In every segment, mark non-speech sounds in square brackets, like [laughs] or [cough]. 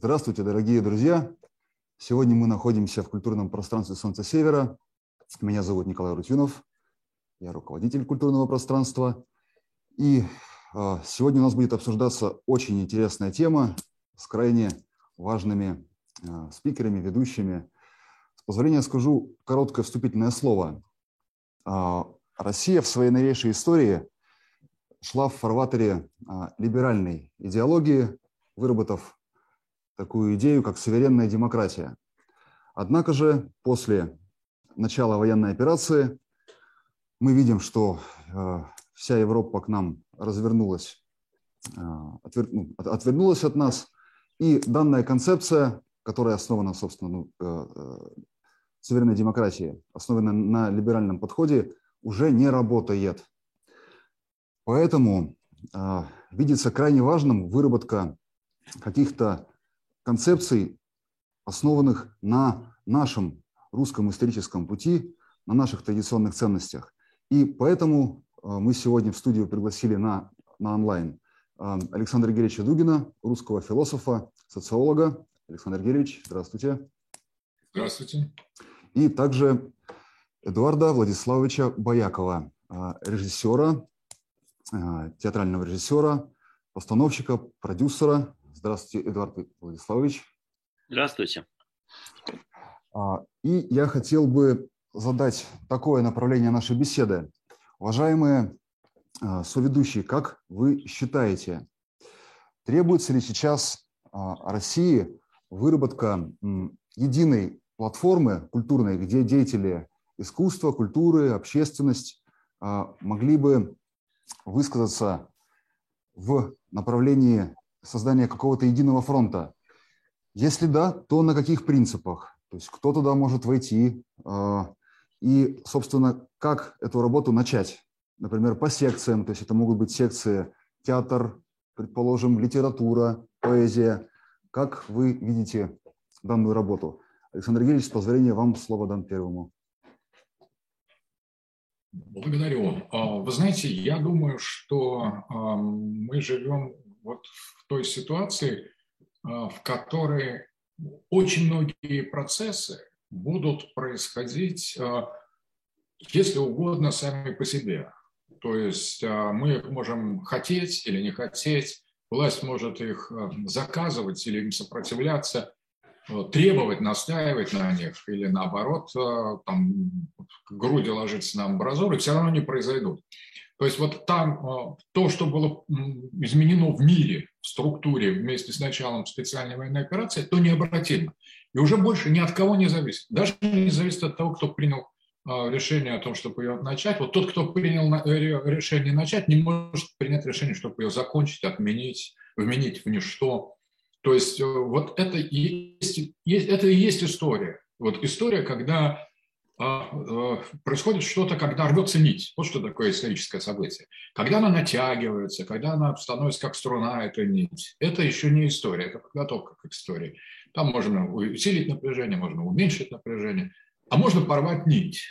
Здравствуйте, дорогие друзья! Сегодня мы находимся в культурном пространстве Солнца Севера. Меня зовут Николай Рутюнов, я руководитель культурного пространства. И а, сегодня у нас будет обсуждаться очень интересная тема с крайне важными а, спикерами, ведущими. С позволения скажу короткое вступительное слово. А, Россия в своей новейшей истории шла в фарватере либеральной идеологии, выработав такую идею, как суверенная демократия. Однако же после начала военной операции мы видим, что э, вся Европа к нам развернулась, э, отвер, ну, отвернулась от нас, и данная концепция, которая основана, собственно, ну, э, суверенной демократии, основана на либеральном подходе, уже не работает. Поэтому видится крайне важным выработка каких-то концепций, основанных на нашем русском историческом пути, на наших традиционных ценностях. И поэтому э, мы сегодня в студию пригласили на, на онлайн э, Александра Геревича Дугина, русского философа, социолога. Александр Геревич, здравствуйте. Здравствуйте. И также Эдуарда Владиславовича Боякова, э, режиссера, театрального режиссера, постановщика, продюсера, Здравствуйте, Эдуард Владиславович. Здравствуйте. А, и я хотел бы задать такое направление нашей беседы. Уважаемые а, соведущие, как вы считаете, требуется ли сейчас а, России выработка единой платформы культурной, где деятели искусства, культуры, общественность могли бы высказаться в направлении создания какого-то единого фронта? Если да, то на каких принципах? То есть кто туда может войти? А, и, собственно, как эту работу начать? Например, по секциям, то есть это могут быть секции театр, предположим, литература, поэзия. Как вы видите данную работу? Александр Георгиевич, с позволения вам слово дан первому. Благодарю. А, вы знаете, я думаю, что мы живем вот в той ситуации, а, в которой очень многие процессы будут происходить, а, если угодно, сами по себе. То есть а, мы их можем хотеть или не хотеть, власть может их заказывать или им сопротивляться, требовать, настаивать на них или наоборот там, груди ложиться на амбразуры, все равно не произойдут. То есть вот там а, то, что было изменено в мире, в структуре вместе с началом специальной военной операции, то необратимо. И уже больше ни от кого не зависит. Даже не зависит от того, кто принял а, решение о том, чтобы ее начать. Вот тот, кто принял э, решение начать, не может принять решение, чтобы ее закончить, отменить, вменить в ничто. То есть э, вот это и есть, это и есть история. Вот история, когда э, происходит что-то, когда рвется нить. Вот что такое историческое событие. Когда она натягивается, когда она становится как струна, эта нить. Это еще не история, это подготовка к истории. Там можно усилить напряжение, можно уменьшить напряжение, а можно порвать нить.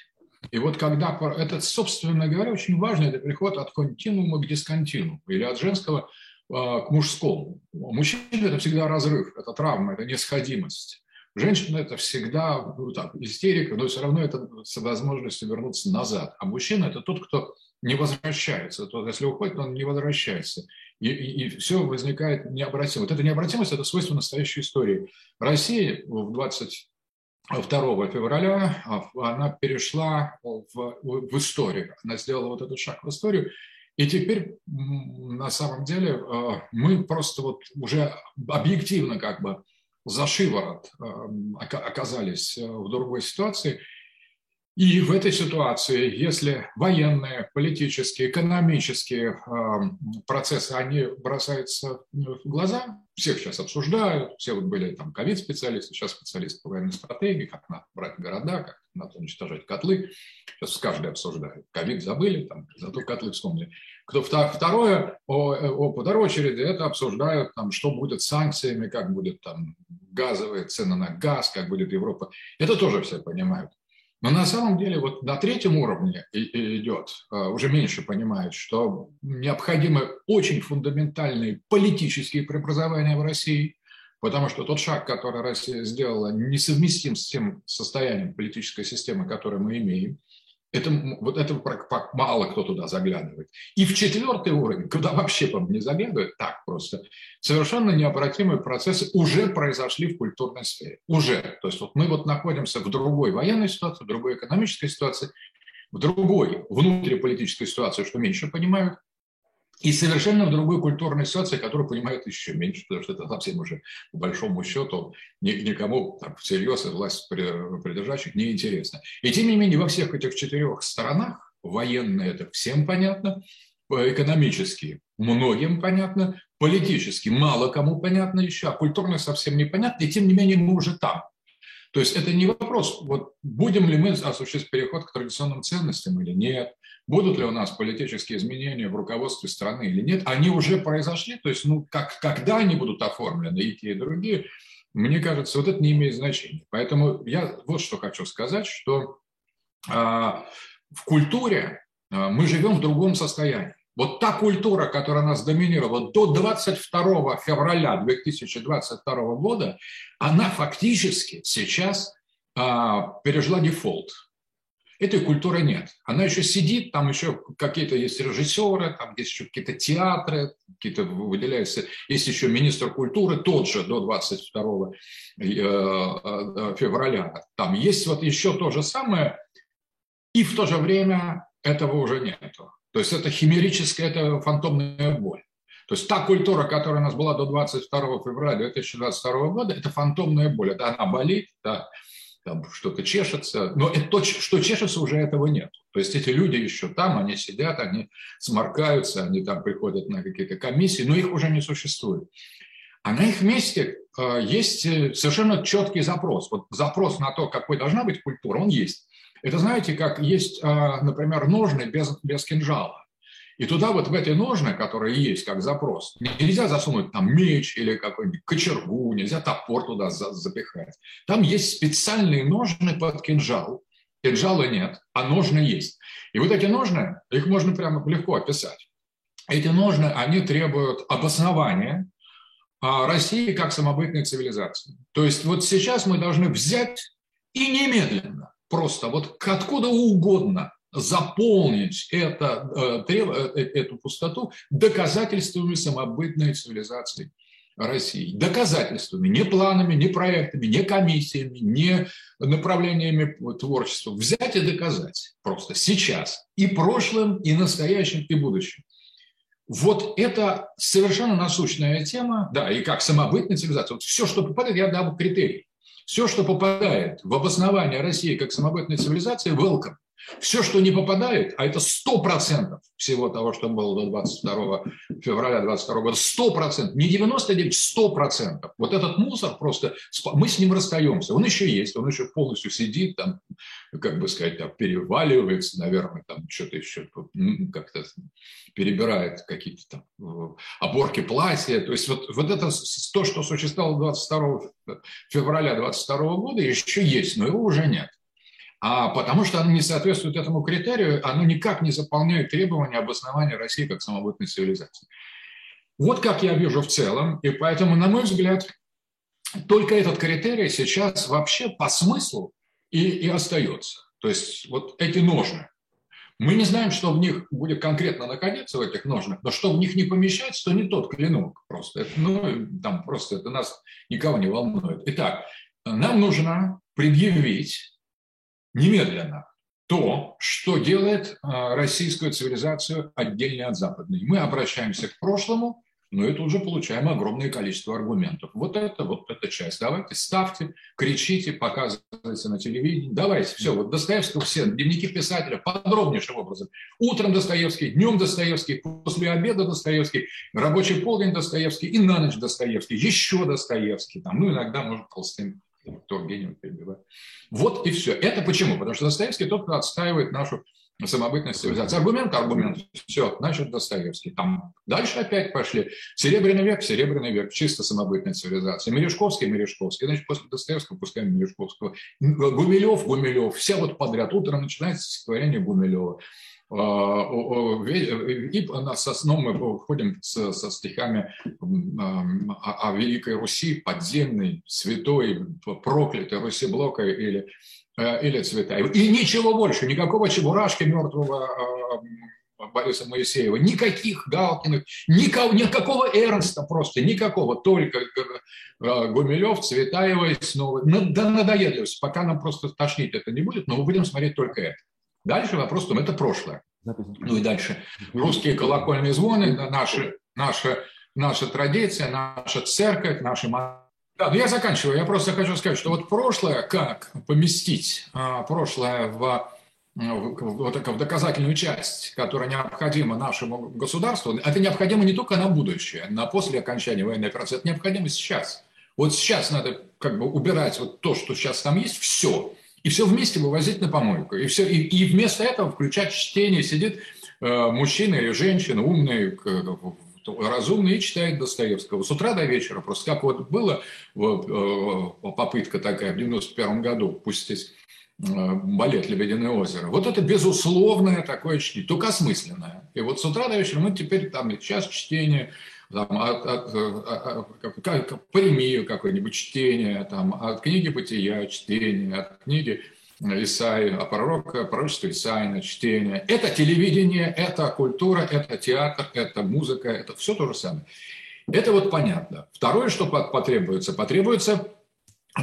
И вот когда это, собственно говоря, очень важно, это переход от континуума к дисконтинууму или от женского а, к мужскому. Мужчина – это всегда разрыв, это травма, это несходимость. Женщина – это всегда ну, так, истерика, но все равно это с возможностью вернуться назад. А мужчина – это тот, кто не возвращается. Тот, если уходит, он не возвращается. И, и, и все возникает необратимо. Вот эта необратимость – это свойство настоящей истории. Россия в 22 февраля а, она перешла в, в историю. Она сделала вот этот шаг в историю. И теперь на самом деле а, мы просто вот уже объективно как бы за шиворот эм, оказались э, в другой ситуации. И в этой ситуации, если военные, политические, экономические эм, процессы, они бросаются в глаза, всех сейчас обсуждают, все вот были там ковид-специалисты, сейчас специалисты по военной стратегии, как надо брать города, как надо уничтожать котлы. Сейчас каждый обсуждает. Ковид забыли, там, зато котлы вспомнили. Кто второе, о, по очереди, это обсуждают, там, что будет с санкциями, как будет там газовые цены на газ, как будет Европа. Это тоже все понимают. Но на самом деле вот на третьем уровне идет, а, уже меньше понимают, что необходимы очень фундаментальные политические преобразования в России, потому что тот шаг, который Россия сделала, несовместим с тем состоянием политической системы, которую мы имеем. Это, вот это мало кто туда заглядывает. И в четвертый уровень, куда вообще по не заглядывают, так просто, совершенно необратимые процессы уже произошли в культурной сфере. Уже. То есть вот мы вот находимся в другой военной ситуации, в другой экономической ситуации, в другой внутриполитической ситуации, что меньше понимают, и совершенно в другой культурной ситуации, которую понимают еще меньше, потому что это совсем уже, по большому счету, никому там, всерьез и власть придержащих не интересно. И тем не менее, во всех этих четырех сторонах, военные это всем понятно, экономически многим понятно, политически мало кому понятно еще, а культурно совсем непонятно, и тем не менее мы уже там. То есть это не вопрос, вот будем ли мы осуществить переход к традиционным ценностям или нет, Будут ли у нас политические изменения в руководстве страны или нет? Они уже произошли, то есть ну, как, когда они будут оформлены, и те, и другие, мне кажется, вот это не имеет значения. Поэтому я вот что хочу сказать, что а, в культуре а, мы живем в другом состоянии. Вот та культура, которая нас доминировала до 22 февраля 2022 года, она фактически сейчас а, пережила дефолт. Этой культуры нет. Она еще сидит, там еще какие-то есть режиссеры, там есть еще какие-то театры, какие-то выделяются. Есть еще министр культуры, тот же до 22 э, э, февраля. Там есть вот еще то же самое, и в то же время этого уже нету. То есть это химерическая, это фантомная боль. То есть та культура, которая у нас была до 22 февраля 2022 года, это фантомная боль. Это она болит, да, там что-то чешется, но это то, что чешется, уже этого нет. То есть эти люди еще там, они сидят, они сморкаются, они там приходят на какие-то комиссии, но их уже не существует. А на их месте э, есть э, совершенно четкий запрос. Вот запрос на то, какой должна быть культура, он есть. Это знаете, как есть, э, например, ножны без, без кинжала. И туда вот в эти ножны, которые есть как запрос, нельзя засунуть там меч или какой-нибудь кочергу, нельзя топор туда запихать. Там есть специальные ножны под кинжал. Кинжала нет, а ножны есть. И вот эти ножны, их можно прямо легко описать. Эти ножны, они требуют обоснования а, России как самобытной цивилизации. То есть вот сейчас мы должны взять и немедленно, просто вот откуда угодно заполнить это, э, э, эту пустоту доказательствами самобытной цивилизации России. Доказательствами, не планами, не проектами, не комиссиями, не направлениями творчества. Взять и доказать просто сейчас. И прошлым, и настоящим, и будущим. Вот это совершенно насущная тема, да, и как самобытная цивилизация. Вот все, что попадает, я дам критерий. Все, что попадает в обоснование России как самобытной цивилизации, welcome. Все, что не попадает, а это 100% всего того, что было до 22 февраля 22 года, 100%, не 99, 100%. Вот этот мусор просто, мы с ним расстаемся. Он еще есть, он еще полностью сидит, там, как бы сказать, там, переваливается, наверное, там что-то еще как-то перебирает какие-то там оборки платья. То есть вот, вот это то, что существовало 22 февраля 22 года, еще есть, но его уже нет а потому что оно не соответствует этому критерию, оно никак не заполняет требования обоснования России как самобытной цивилизации. Вот как я вижу в целом, и поэтому, на мой взгляд, только этот критерий сейчас вообще по смыслу и, и остается. То есть вот эти ножны. Мы не знаем, что в них будет конкретно находиться в этих ножнах, но что в них не помещается, то не тот клинок просто. Это, ну, там просто это нас никого не волнует. Итак, нам нужно предъявить немедленно то, что делает а, российскую цивилизацию отдельно от западной. Мы обращаемся к прошлому, но и тут же получаем огромное количество аргументов. Вот это, вот эта часть. Давайте ставьте, кричите, показывайте на телевидении. Давайте, все, вот Достоевского все, дневники писателя подробнейшим образом. Утром Достоевский, днем Достоевский, после обеда Достоевский, рабочий полдень Достоевский и на ночь Достоевский, еще Достоевский. Там, ну, иногда, может, Толстым Тургенев перебивает. Вот и все. Это почему? Потому что Достоевский тот, кто отстаивает нашу самобытность цивилизации. Аргумент, аргумент. Все, значит, Достоевский. Там дальше опять пошли. Серебряный век, Серебряный век, чисто самобытная цивилизация. Мережковский, Мережковский. Значит, после Достоевского пускаем Мережковского. Гумилев, Гумилев. Все вот подряд. Утром начинается стихотворение Гумилева. И со сном мы выходим со, со стихами о, Великой Руси, подземной, святой, проклятой Руси Блока или, или Цветаева. И ничего больше, никакого чебурашки мертвого Бориса Моисеева, никаких Галкиных, никого, никакого Эрнста просто, никакого, только Гумилев, Цветаева и снова. Да надоедливость, пока нам просто тошнить это не будет, но мы будем смотреть только это. Дальше вопрос в том, это прошлое. Ну и дальше. Русские колокольные звоны, наша, наша, наша традиция, наша церковь, наши да, ну я заканчиваю. Я просто хочу сказать, что вот прошлое, как поместить а, прошлое в, вот в доказательную часть, которая необходима нашему государству, это необходимо не только на будущее, на после окончания военной операции, это необходимо сейчас. Вот сейчас надо как бы убирать вот то, что сейчас там есть, все – и все вместе вывозить на помойку. И, все, и, и вместо этого включать чтение, сидит э, мужчина или женщина, умный, разумный, и читает Достоевского. С утра до вечера. Просто как вот была э, попытка такая в 91 году пустить э, балет «Лебединое озеро». Вот это безусловное такое чтение, только осмысленное. И вот с утра до вечера мы теперь там час чтения, там, от, от, от, как, премию какое-нибудь чтение, там, от книги «Бытия» чтение, от книги Исаи, а пророка, пророчество Исаина, чтение. Это телевидение, это культура, это театр, это музыка, это все то же самое. Это вот понятно. Второе, что потребуется, потребуется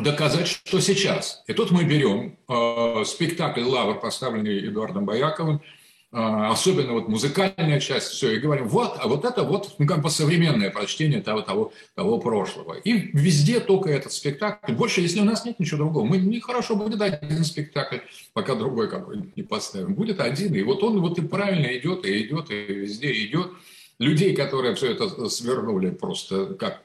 доказать, что сейчас. И тут мы берем э, спектакль «Лавр», поставленный Эдуардом Бояковым, а, особенно вот музыкальная часть, все, и говорим, вот, а вот это вот, ну, как бы современное прочтение того, того, того прошлого. И везде только этот спектакль. Больше, если у нас нет ничего другого, мы не хорошо будет один спектакль, пока другой какой-нибудь не поставим. Будет один, и вот он вот и правильно идет, и идет, и везде идет людей, которые все это свернули просто как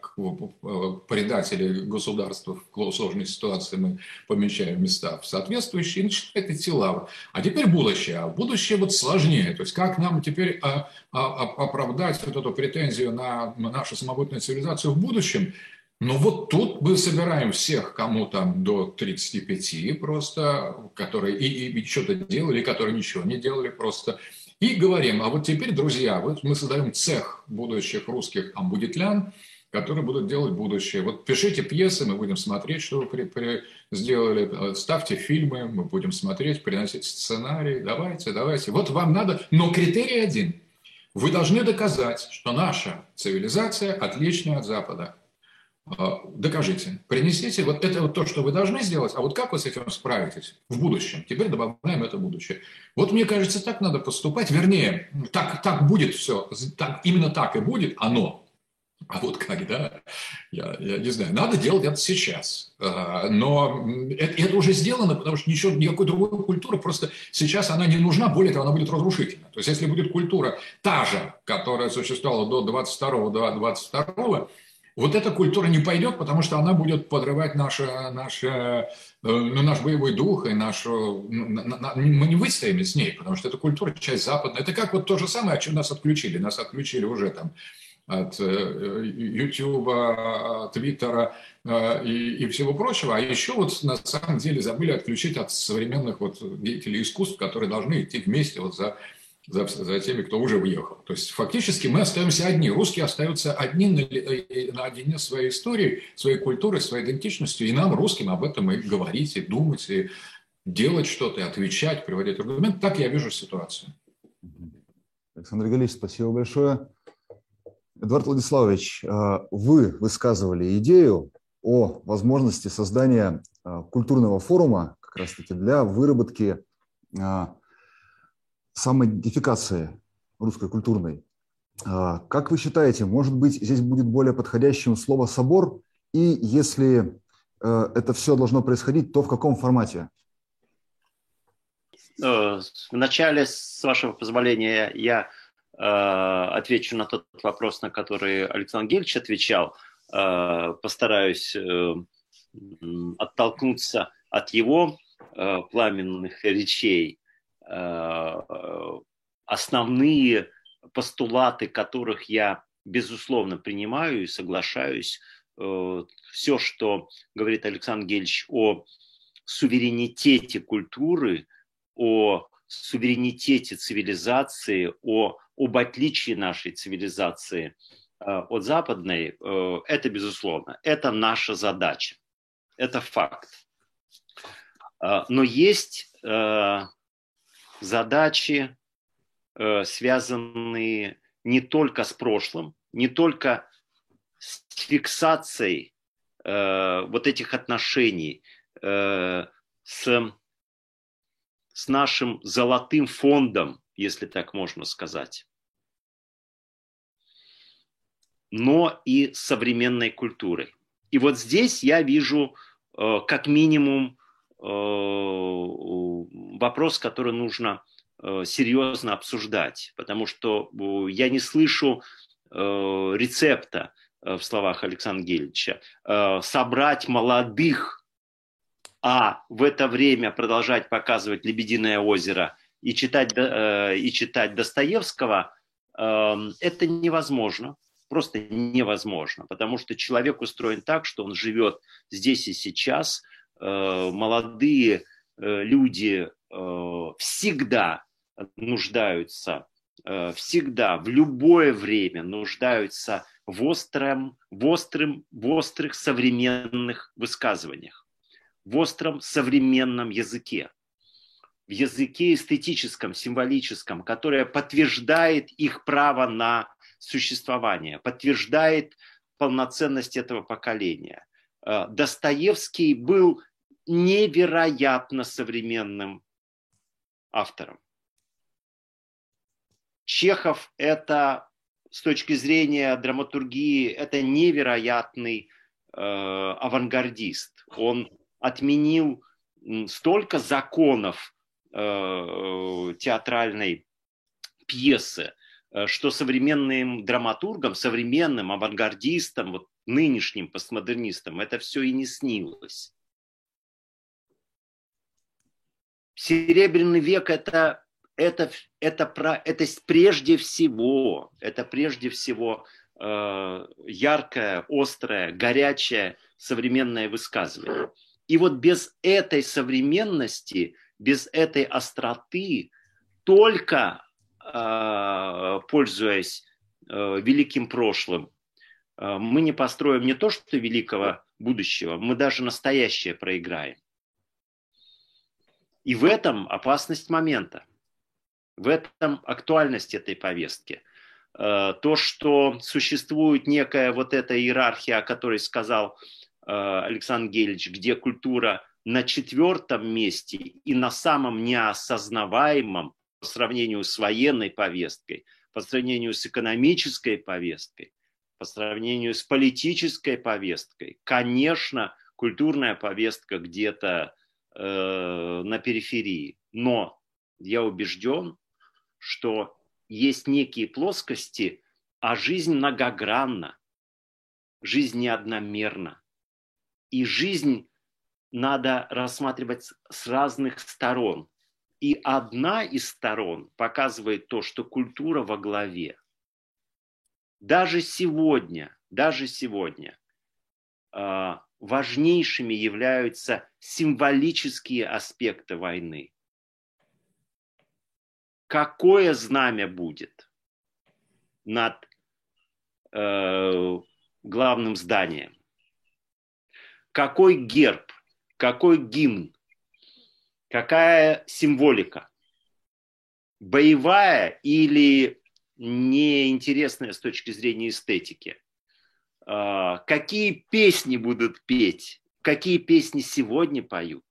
э, предатели государства в сложной ситуации, мы помещаем места в соответствующие, и начинает идти лава. А теперь будущее. А будущее вот сложнее. То есть как нам теперь а, а, а, оправдать вот эту претензию на нашу самобытную цивилизацию в будущем, ну вот тут мы собираем всех, кому там до 35 просто, которые и, и что-то делали, которые ничего не делали, просто и говорим, а вот теперь, друзья, вот мы создаем цех будущих русских амбудитлян, которые будут делать будущее. Вот пишите пьесы, мы будем смотреть, что вы при, при, сделали, ставьте фильмы, мы будем смотреть, приносить сценарий, давайте, давайте. Вот вам надо, но критерий один. Вы должны доказать, что наша цивилизация отличная от Запада. А, докажите, принесите, вот это вот то, что вы должны сделать, а вот как вы с этим справитесь в будущем? Теперь добавляем это будущее. Вот мне кажется, так надо поступать, вернее, так, так будет все, так, именно так и будет оно. А вот когда, я, я не знаю, надо делать это сейчас. А, но это, это уже сделано, потому что ничего, никакой другой культуры просто сейчас она не нужна, более того, она будет разрушительна. То есть если будет культура та же, которая существовала до 22 до 22 вот эта культура не пойдет, потому что она будет подрывать наше, наше, э, ну, наш боевой дух и нашу... Мы не выстоим с ней, потому что эта культура часть западная. Это как вот то же самое, о чем нас отключили. Нас отключили уже там от Ютуба, Твиттера э, и, и всего прочего. А еще вот на самом деле забыли отключить от современных вот деятелей искусств, которые должны идти вместе вот за за, за теми, кто уже уехал. То есть фактически мы остаемся одни. Русские остаются одни на, э, наедине своей историей, своей культурой, своей идентичностью. И нам, русским, об этом и говорить, и думать, и делать что-то, и отвечать, приводить аргумент. Так я вижу ситуацию. Александр Галич, спасибо большое. Эдуард Владиславович, э, вы высказывали идею о возможности создания э, культурного форума как раз-таки для выработки самоидентификации русской культурной. Как вы считаете, может быть, здесь будет более подходящим слово «собор», и если э, это все должно происходить, то в каком формате? Э, вначале, с вашего позволения, я э, отвечу на тот вопрос, на который Александр Гельевич отвечал. Постараюсь оттолкнуться от его пламенных речей Э, основные постулаты, которых я, безусловно, принимаю и соглашаюсь. Э, Все, что говорит Александр Гельевич о суверенитете культуры, о суверенитете цивилизации, о, об отличии нашей цивилизации э, от западной, э, это безусловно, это наша задача, это факт. Э, но есть задачи, связанные не только с прошлым, не только с фиксацией вот этих отношений с, с нашим золотым фондом, если так можно сказать, но и современной культурой. И вот здесь я вижу э, как минимум э, вопрос, который нужно э, серьезно обсуждать, потому что я не слышу рецепта в словах Александра Гельевича, собрать молодых, а в это время продолжать показывать «Лебединое озеро» и читать, и читать Достоевского, эм, это невозможно, просто невозможно, потому что человек устроен так, что он живет здесь и сейчас, молодые люди всегда нуждаются Э, всегда, в любое время нуждаются в, остром, в, острым, в острых современных высказываниях, в остром современном языке, в языке эстетическом, символическом, которое подтверждает их право на существование, подтверждает полноценность этого поколения. Э, Достоевский был невероятно современным автором. Чехов – это с точки зрения драматургии, это невероятный э, авангардист. Он отменил столько законов театральной пьесы, э, что современным драматургам, современным авангардистам, вот нынешним постмодернистам это все и не снилось. Серебряный век – это это, это, про, это прежде всего, это прежде всего э, яркое, острое, горячее современное высказывание. И вот без этой современности, без этой остроты, только э, пользуясь э, великим прошлым, э, мы не построим не то, что великого будущего, мы даже настоящее проиграем. И в этом опасность момента. В этом актуальность этой повестки. Э, то, что существует некая вот эта иерархия, о которой сказал э, Александр Гельевич, где культура на четвертом месте и на самом неосознаваемом по сравнению с военной повесткой, по сравнению с экономической повесткой, по сравнению с политической повесткой. Конечно, культурная повестка где-то э, на периферии, но я убежден, что есть некие плоскости, а жизнь многогранна, жизнь неодномерна. И жизнь надо рассматривать с разных сторон. И одна из сторон показывает то, что культура во главе. Даже сегодня, даже сегодня а, важнейшими являются символические аспекты войны какое знамя будет над э, главным зданием, какой герб, какой гимн, какая символика, боевая или неинтересная с точки зрения эстетики, э, какие песни будут петь, какие песни сегодня поют?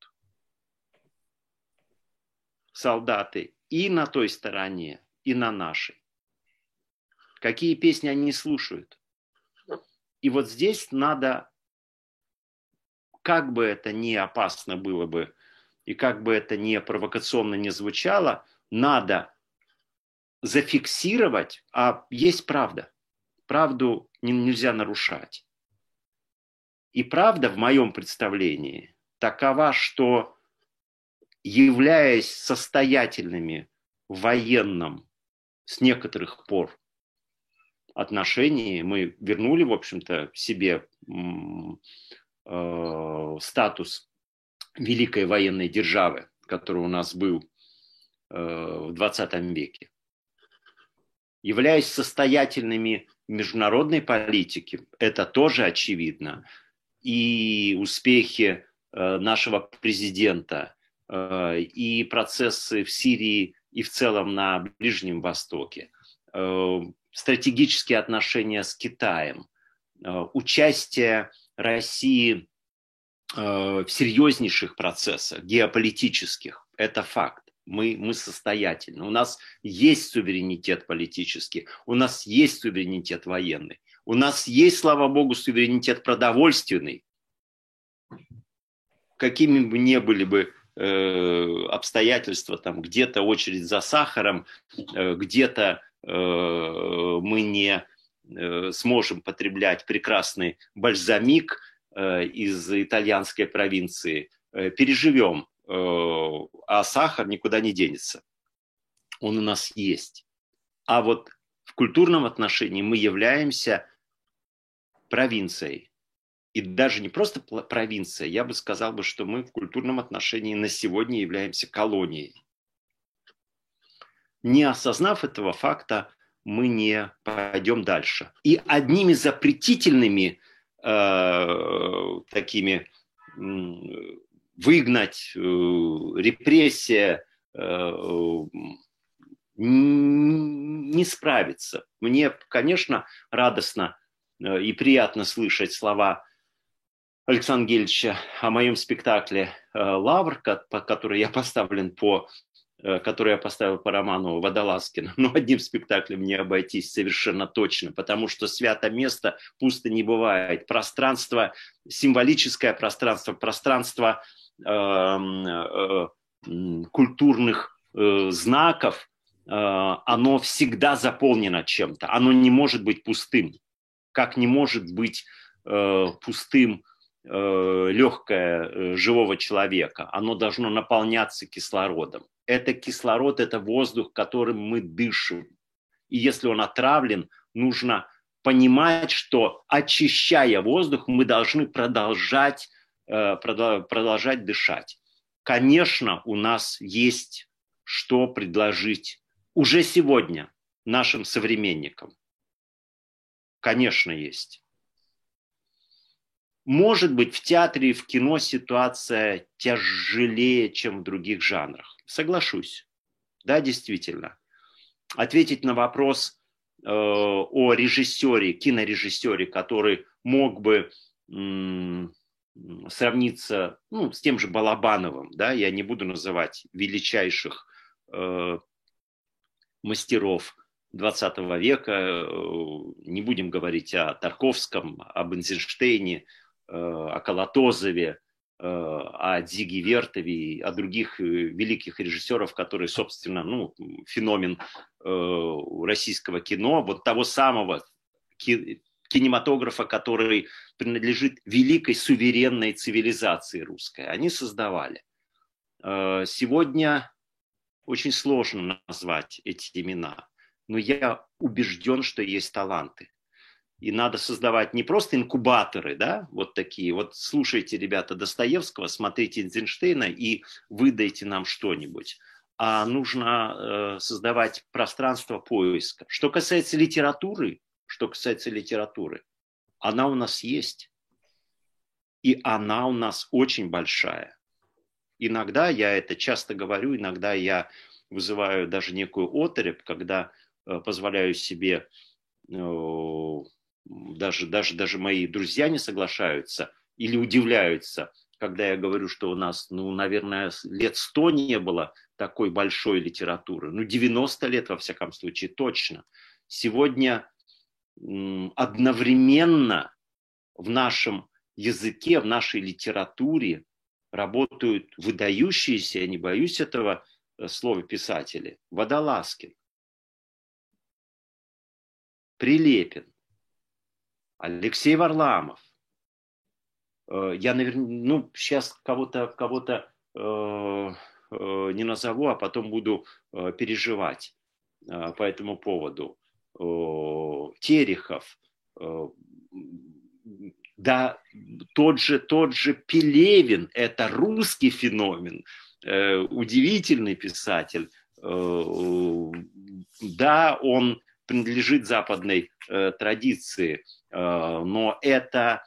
Солдаты и на той стороне, и на нашей. Какие песни они слушают. И вот здесь надо, как бы это ни опасно было бы, и как бы это ни провокационно не звучало, надо зафиксировать, а есть правда. Правду нельзя нарушать. И правда в моем представлении такова, что являясь состоятельными в военном с некоторых пор отношений, мы вернули, в общем-то, себе э, статус великой военной державы, который у нас был в 20 веке. Являясь состоятельными международной политике, это тоже очевидно, и успехи нашего президента, и процессы в Сирии и в целом на Ближнем Востоке, стратегические отношения с Китаем, участие России Э, в серьезнейших процессах, геополитических. Это факт. Мы, мы состоятельны. У нас есть суверенитет политический, у нас есть суверенитет военный, у нас есть, слава богу, суверенитет продовольственный. Какими бы ни были бы э, обстоятельства, там где-то очередь за сахаром, э, где-то э, мы не сможем потреблять прекрасный бальзамик – Э, из итальянской провинции, э, переживем, э, а сахар никуда не денется. Он у нас есть. А вот в культурном отношении мы являемся провинцией. И даже не просто провинция, я бы сказал, бы, что мы в культурном отношении на сегодня являемся колонией. Не осознав этого факта, мы не пойдем дальше. И одними запретительными Э, такими выгнать, э, репрессия, э, не справиться. Мне, конечно, радостно и приятно слышать слова Александра Гельевича о моем спектакле «Лавр», который я поставлен по Э, который я поставил по роману Водолазкина. [laughs] Но одним спектаклем не обойтись совершенно точно, потому что свято место пусто не бывает. Пространство, символическое пространство, пространство э, э, культурных э, знаков, э, оно всегда заполнено чем-то. Оно не может быть пустым. Как не может быть э, пустым э, легкое э, живого человека. Оно должно наполняться кислородом это кислород, это воздух, которым мы дышим. И если он отравлен, нужно понимать, что очищая воздух, мы должны продолжать, э, продолжать дышать. Конечно, у нас есть что предложить уже сегодня нашим современникам. Конечно, есть. Может быть, в театре и в кино ситуация тяжелее, чем в других жанрах. Соглашусь. Да, действительно. Ответить на вопрос э, о режиссере, кинорежиссере, который мог бы м, сравниться ну, с тем же Балабановым, да, я не буду называть величайших э, мастеров 20 века, э, не будем говорить о Тарковском, об Эйнштейне, о Колотозове, Э, о Дзиге Вертове, о других э, великих режиссеров, которые, собственно, ну, феномен э, российского кино, вот того самого кинематографа, который принадлежит великой суверенной цивилизации русской. Они создавали. Сегодня очень сложно назвать эти имена, но я убежден, что есть таланты. И надо создавать не просто инкубаторы, да, вот такие. Вот слушайте, ребята, Достоевского, смотрите Эйнштейна и выдайте нам что-нибудь. А нужно э, создавать пространство поиска. Что касается литературы, что касается литературы, она у нас есть. И она у нас очень большая. Иногда я это часто говорю, иногда я вызываю даже некую оторопь, когда э, позволяю себе э, даже, даже, даже мои друзья не соглашаются или удивляются, когда я говорю, что у нас, ну, наверное, лет сто не было такой большой литературы. Ну, 90 лет, во всяком случае, точно. Сегодня одновременно в нашем языке, в нашей литературе работают выдающиеся, я не боюсь этого э, слова писатели, Водолазкин, Прилепин, Алексей Варламов. Э, я, наверное, ну, сейчас кого-то кого э, э, не назову, а потом буду э, переживать э, по этому поводу. Э, Терехов, э, да, тот же, тот же Пелевин, это русский феномен, э, удивительный писатель, Да, он принадлежит западной традиции, но это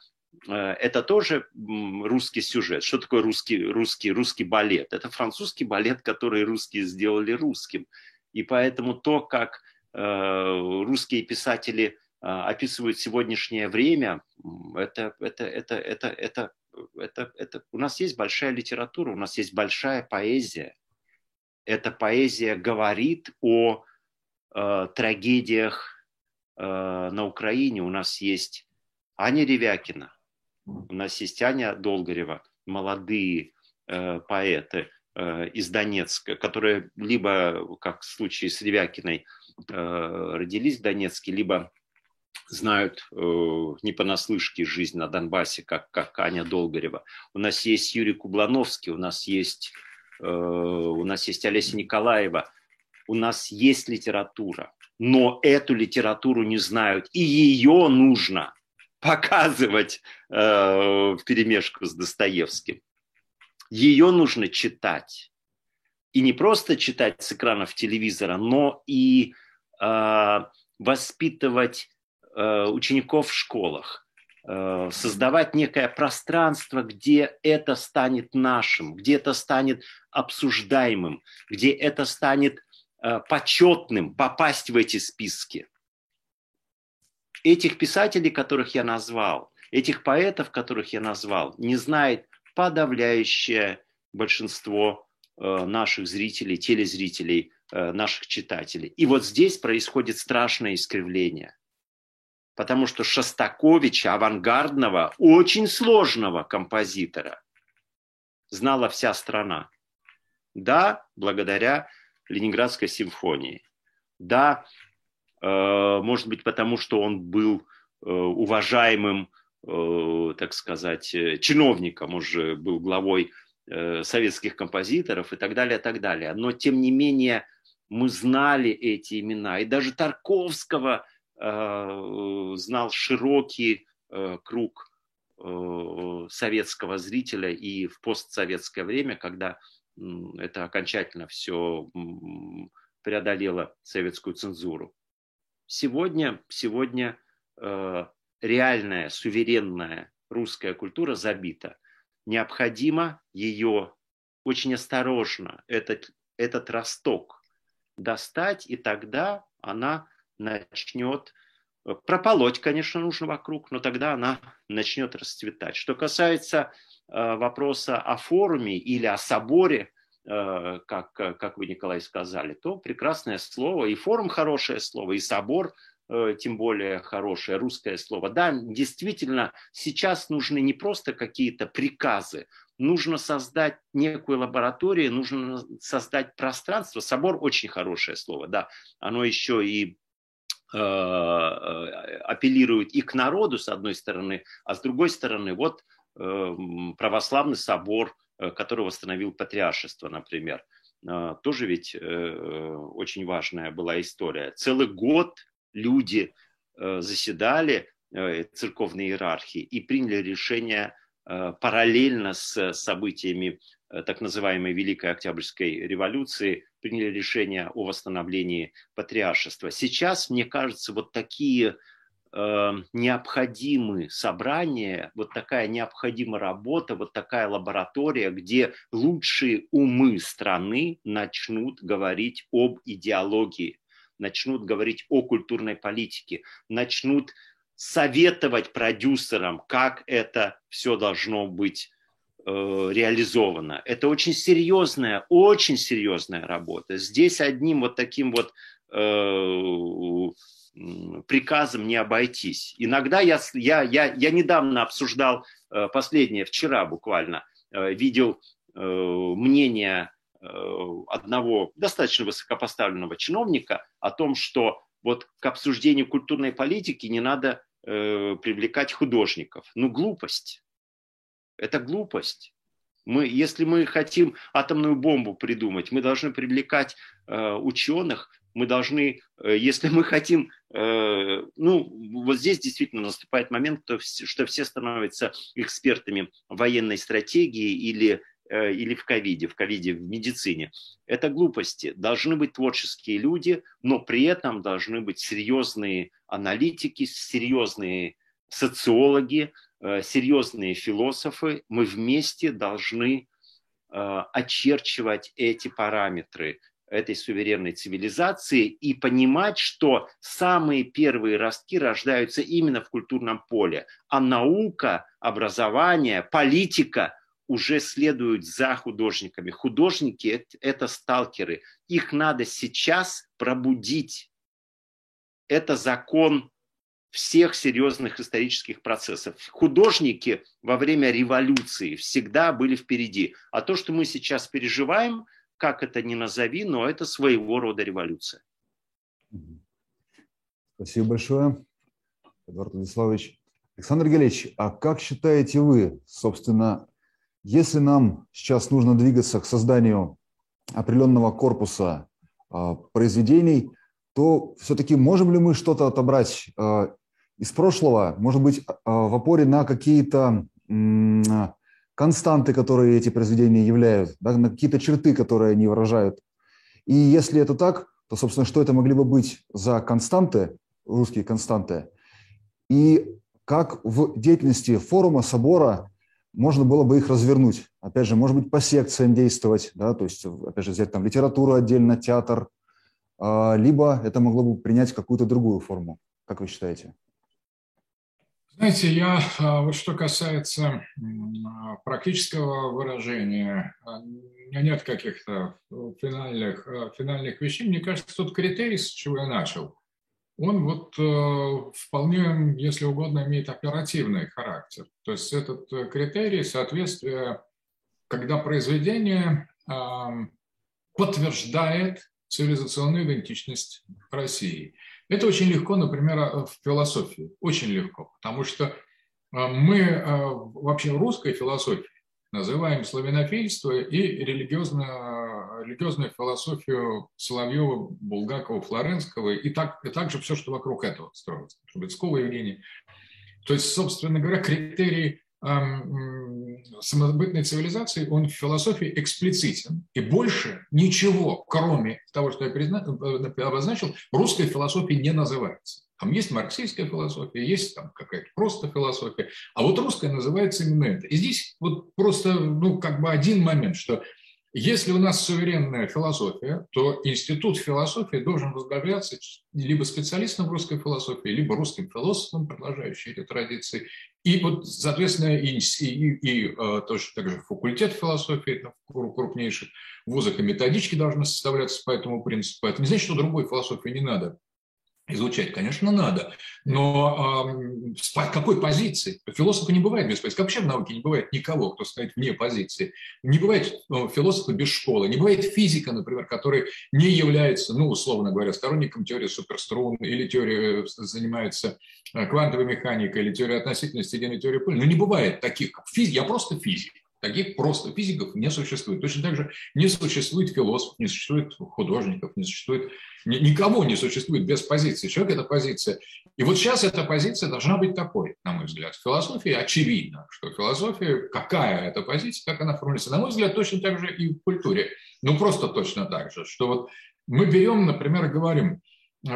это тоже русский сюжет. Что такое русский, русский, русский балет? Это французский балет, который русские сделали русским. И поэтому то, как русские писатели описывают сегодняшнее время, это, это, это, это, это, это, это, у нас есть большая литература, у нас есть большая поэзия. Эта поэзия говорит о э, трагедиях э, на Украине. У нас есть Аня Ревякина, у нас есть Аня Долгорева, молодые э, поэты э, из Донецка, которые либо, как в случае с Ревякиной, э, родились в Донецке, либо знают э, не понаслышке жизнь на Донбассе, как, как Аня Долгорева. У нас есть Юрий Кублановский, у нас есть, э, у нас есть Олеся Николаева, у нас есть литература, но эту литературу не знают, и ее нужно показывать э, в перемешку с Достоевским. Ее нужно читать. И не просто читать с экранов телевизора, но и э, воспитывать Э, учеников в школах, э, создавать некое пространство, где это станет нашим, где это станет обсуждаемым, где это станет почетным, попасть в эти списки. Этих писателей, которых я назвал, этих поэтов, которых я назвал, не знает подавляющее большинство наших зрителей, телезрителей, наших читателей. И вот здесь происходит страшное искривление – потому что Шостаковича, авангардного, очень сложного композитора, знала вся страна. Да, благодаря Ленинградской симфонии. Да, э, может быть, потому что он был э, уважаемым, э, так сказать, чиновником, уже был главой советских композиторов и так далее, и так далее. Но, тем не менее, мы знали эти имена. И даже Тарковского знал широкий круг советского зрителя и в постсоветское время, когда это окончательно все преодолело советскую цензуру. Сегодня, сегодня реальная, суверенная русская культура забита. Необходимо ее очень осторожно, этот, этот росток достать, и тогда она начнет э, прополоть, конечно, нужно вокруг, но тогда она начнет расцветать. Что касается э, вопроса о форуме или о соборе, э, как, как вы, Николай, сказали, то прекрасное слово, и форум хорошее слово, и собор тем более хорошее русское слово. Да, действительно, сейчас нужны не просто какие-то приказы, нужно создать некую лабораторию, нужно создать пространство. Собор очень хорошее слово, да, оно еще и Э, э, апеллируют и к народу, с одной стороны, а с другой стороны, вот э, православный собор, который восстановил патриаршество, например. Тоже ведь очень важная была история. Целый год люди заседали, церковные иерархии, и приняли решение параллельно с событиями так называемой Великой Октябрьской революции приняли решение о восстановлении патриаршества. Сейчас, мне кажется, вот такие э, необходимы собрания, вот такая необходима работа, вот такая лаборатория, где лучшие умы страны начнут говорить об идеологии, начнут говорить о культурной политике, начнут советовать продюсерам, как это все должно быть Э, реализовано. Это очень серьезная, очень серьезная работа. Здесь одним вот таким вот э, приказом не обойтись. Иногда я, я, я, я недавно обсуждал, э, последнее, вчера буквально, э, видел э, мнение одного достаточно высокопоставленного чиновника о том, что вот к обсуждению культурной политики не надо привлекать художников. Ну, глупость. Это глупость. Мы, если мы хотим атомную бомбу придумать, мы должны привлекать э, ученых, мы должны, э, если мы хотим, э, ну, вот здесь действительно наступает момент, то, что все становятся экспертами военной стратегии или э, или в ковиде, в ковиде в медицине. Это глупости. Должны быть творческие люди, но при этом должны быть серьезные аналитики, серьезные социологи, серьезные философы. Мы вместе должны очерчивать эти параметры этой суверенной цивилизации и понимать, что самые первые ростки рождаются именно в культурном поле, а наука, образование, политика уже следуют за художниками. Художники – это сталкеры. Их надо сейчас пробудить. Это закон всех серьезных исторических процессов. Художники во время революции всегда были впереди. А то, что мы сейчас переживаем – как это ни назови, но это своего рода революция. Спасибо большое, Эдуард Владиславович. Александр Гелевич, а как считаете вы, собственно, если нам сейчас нужно двигаться к созданию определенного корпуса э, произведений, то все-таки можем ли мы что-то отобрать э, из прошлого, может быть, э, в опоре на какие-то константы, которые эти произведения являют, да, на какие-то черты, которые они выражают. И если это так, то, собственно, что это могли бы быть за константы, русские константы, и как в деятельности форума, собора можно было бы их развернуть. Опять же, может быть, по секциям действовать, да, то есть, опять же, взять там литературу отдельно, театр, а, либо это могло бы принять какую-то другую форму. Как вы считаете? Знаете, я, а, вот что касается а, практического выражения, а, нет каких-то финальных, финальных вещей. Мне кажется, тот критерий, с чего я начал, он вот вполне, если угодно, имеет оперативный характер. То есть этот э, критерий соответствия, когда произведение подтверждает цивилизационную идентичность России – это очень легко, например, в философии. Очень легко, потому что э, мы э, вообще русской философией называем славянофильство и религиозную, религиозную философию Соловьева, Булгакова, Флоренского и, так, и также все, что вокруг этого строится. Трубецкого Евгения. То есть, собственно говоря, критерий самобытной цивилизации, он в философии эксплицитен. И больше ничего, кроме того, что я призна... Э, обозначил, русской философии не называется. Там есть марксистская философия, есть там какая-то просто философия, а вот русская называется именно это. И здесь вот просто, ну, как бы один момент, что если у нас суверенная философия, то институт философии должен возглавляться либо специалистом русской философии, либо русским философом, продолжающим эти традиции. И вот, соответственно, и, и, и, и тоже также факультет философии в крупнейших вузах и методички должны составляться по этому принципу. Это не значит, что другой философии не надо Изучать, конечно, надо, но э, с какой позиции? Философа не бывает без позиции. Вообще в науке не бывает никого, кто стоит вне позиции. Не бывает ну, философа без школы. Не бывает физика, например, который не является, ну, условно говоря, сторонником теории суперструн или теории, э, занимается э, квантовой механикой или теорией относительности, единой теории поля. Но не бывает таких, физик. Я просто физик. Таких просто физиков не существует. Точно так же не существует философов, не существует художников, не существует никого не существует без позиции. Человек – это позиция. И вот сейчас эта позиция должна быть такой, на мой взгляд. В философии очевидно, что философия, какая эта позиция, как она формируется. На мой взгляд, точно так же и в культуре. Ну, просто точно так же, что вот мы берем, например, говорим,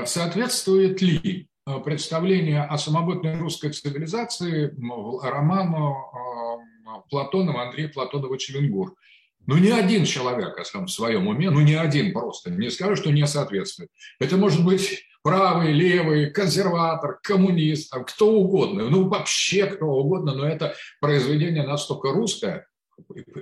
соответствует ли представление о самобытной русской цивилизации роману Платонова Андрея Платонова «Челенгур». Ну, ни один человек в своем уме, ну, ни один просто не скажет, что не соответствует. Это может быть правый, левый, консерватор, коммунист, там, кто угодно, ну, вообще кто угодно, но это произведение настолько русское,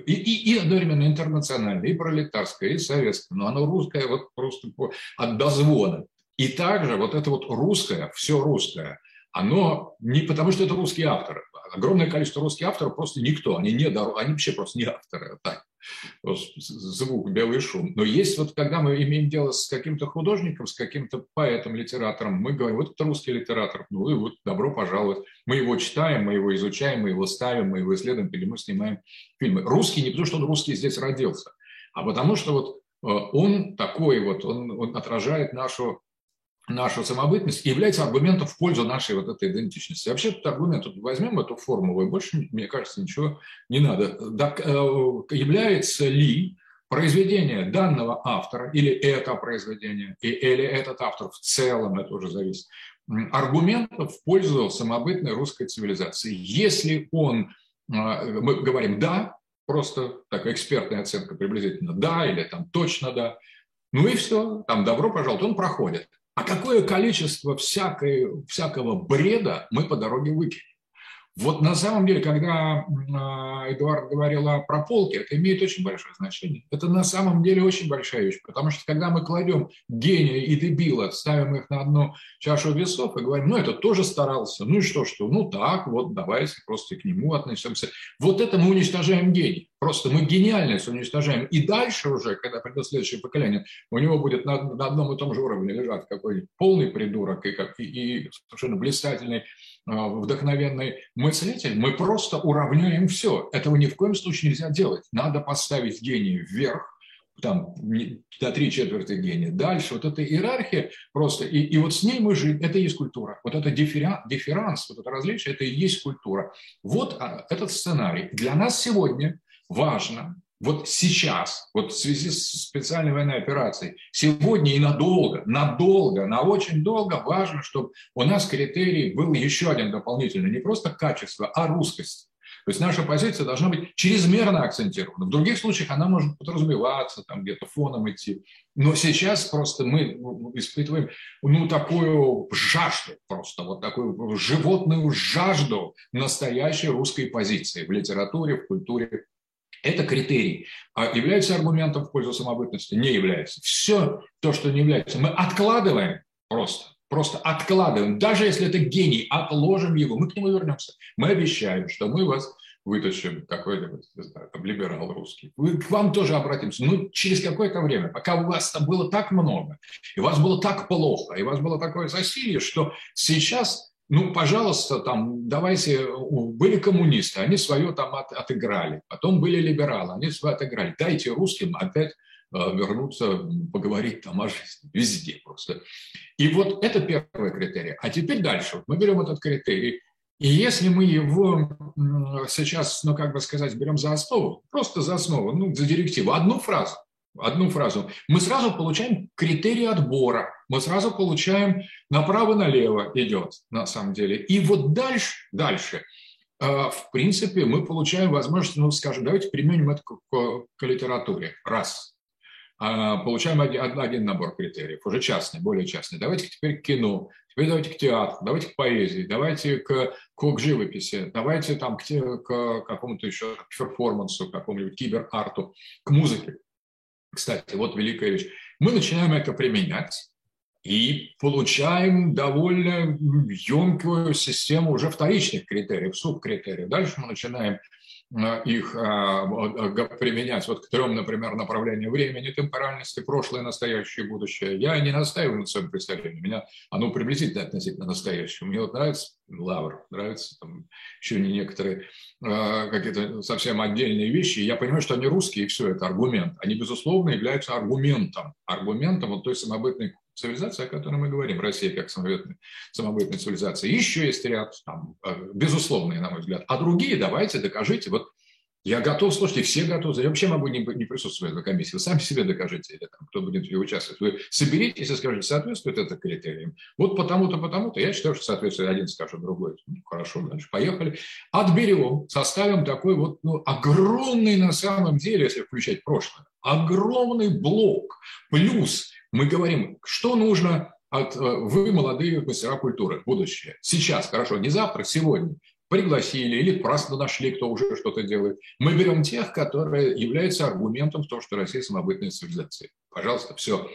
и, и, и одновременно интернациональное, и пролетарское, и советское, но оно русское вот просто от дозвона. И также вот это вот русское, все русское, оно не потому, что это русские авторы. Огромное количество русских авторов просто никто, они, не, они вообще просто не авторы. Так звук, белый шум. Но есть вот, когда мы имеем дело с каким-то художником, с каким-то поэтом, литератором, мы говорим, вот это русский литератор, ну и вот добро пожаловать. Мы его читаем, мы его изучаем, мы его ставим, мы его исследуем, или мы снимаем фильмы. Русский не потому, что он русский здесь родился, а потому что вот э, он такой вот, он, он отражает нашу нашу самобытность является аргументом в пользу нашей вот этой идентичности. Вообще этот аргумент, вот возьмем эту формулу, и больше, мне кажется, ничего не надо. Так, э, является ли произведение данного автора или это произведение, или этот автор в целом, это уже зависит, аргументов в пользу самобытной русской цивилизации. Если он, э, мы говорим «да», просто такая экспертная оценка приблизительно «да» или там «точно да», ну и все, там добро пожаловать, он проходит. А какое количество всякой, всякого бреда мы по дороге выкинем? Вот на самом деле, когда а, Эдуард говорил о прополке, это имеет очень большое значение. Это на самом деле очень большая вещь, потому что когда мы кладем гения и дебила, ставим их на одну чашу весов и говорим, ну это тоже старался, ну и что, что, ну так, вот давайте просто к нему относимся. Вот это мы уничтожаем гений. Просто мы гениальность уничтожаем. И дальше уже, когда придет следующее поколение, у него будет на, на одном и том же уровне лежать какой-нибудь полный придурок и, и, и совершенно блистательный вдохновенный мыслитель, мы просто уравняем все. Этого ни в коем случае нельзя делать. Надо поставить гений вверх, там, до три четверти гения. Дальше вот эта иерархия просто, и, и вот с ней мы жили, это и есть культура. Вот это дифферанс, вот это различие, это и есть культура. Вот а, этот сценарий. Для нас сегодня важно вот сейчас, вот в связи с специальной военной операцией, сегодня и надолго, надолго, на очень долго важно, чтобы у нас критерий был еще один дополнительный, не просто качество, а русскость. То есть наша позиция должна быть чрезмерно акцентирована. В других случаях она может подразумеваться, там где-то фоном идти. Но сейчас просто мы испытываем ну, такую жажду, просто вот такую животную жажду настоящей русской позиции в литературе, в культуре, это критерий. А является аргументом в пользу самобытности? Не является. Все то, что не является, мы откладываем просто. Просто откладываем. Даже если это гений, отложим его. Мы к нему вернемся. Мы обещаем, что мы вас вытащим какой-то, либерал русский. Мы к вам тоже обратимся. Ну, через какое-то время, пока у вас там было так много, и у вас было так плохо, и у вас было такое засилие, что сейчас ну, пожалуйста, там, давайте, были коммунисты, они свое там от, отыграли, потом были либералы, они свое отыграли. Дайте русским опять э, вернуться, поговорить там о жизни, везде просто. И вот это первый критерий. А теперь дальше. Мы берем этот критерий, и если мы его сейчас, ну, как бы сказать, берем за основу, просто за основу, ну, за директиву, одну фразу, одну фразу, мы сразу получаем критерий отбора, мы сразу получаем направо-налево идет, на самом деле. И вот дальше, дальше, э, в принципе, мы получаем возможность, ну, скажем, давайте применим это к, к, к литературе. Раз. А, получаем один, один набор критериев, уже частный, более частный. Давайте теперь к кино, теперь давайте к театру, давайте к поэзии, давайте к, к, к живописи, давайте там к, к какому-то еще перформансу, какому-нибудь киберарту, к музыке. Кстати, вот великая вещь. Мы начинаем это применять и получаем довольно емкую систему уже вторичных критериев, субкритериев. Дальше мы начинаем их а, применять вот к трем, например, направлениям времени, темпоральности, прошлое, настоящее, будущее. Я не настаиваю на своем представлении, меня оно приблизительно относительно настоящего. Мне вот нравится Лавр, нравятся там еще не некоторые какие-то совсем отдельные вещи. Я понимаю, что они русские, и все, это аргумент. Они, безусловно, являются аргументом, аргументом вот той самобытной цивилизация, о которой мы говорим, Россия как самобытная, самобытная цивилизация. Еще есть ряд, там, э, безусловные, на мой взгляд. А другие давайте докажите. Вот я готов, слушайте, все готовы. Я вообще могу не, не присутствовать на комиссии. Вы сами себе докажите, или там, кто будет ней участвовать. Вы соберитесь и скажете, соответствует это критериям. Вот потому-то, потому-то. Я считаю, что соответствует один, скажет другой. Ну, хорошо, дальше поехали. Отберем, составим такой вот ну, огромный на самом деле, если включать прошлое, огромный блок. Плюс мы говорим, что нужно от, э, вы, молодые мастера культуры, будущее. Сейчас, хорошо, не завтра, сегодня. Пригласили или просто нашли, кто уже что-то делает. Мы берем тех, которые являются аргументом в том, что Россия самобытная цивилизация. Пожалуйста, все.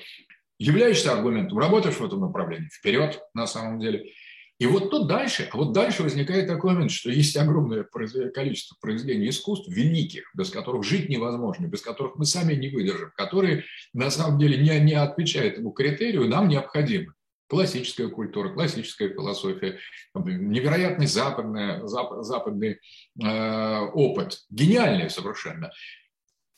Являешься аргументом, работаешь в этом направлении, вперед на самом деле. И вот тут дальше, а вот дальше возникает такой момент, что есть огромное количество произведений искусств великих, без которых жить невозможно, без которых мы сами не выдержим, которые на самом деле не, не отвечают этому критерию, нам необходимы. Классическая культура, классическая философия, невероятный западный, зап, западный э, опыт, гениальный совершенно.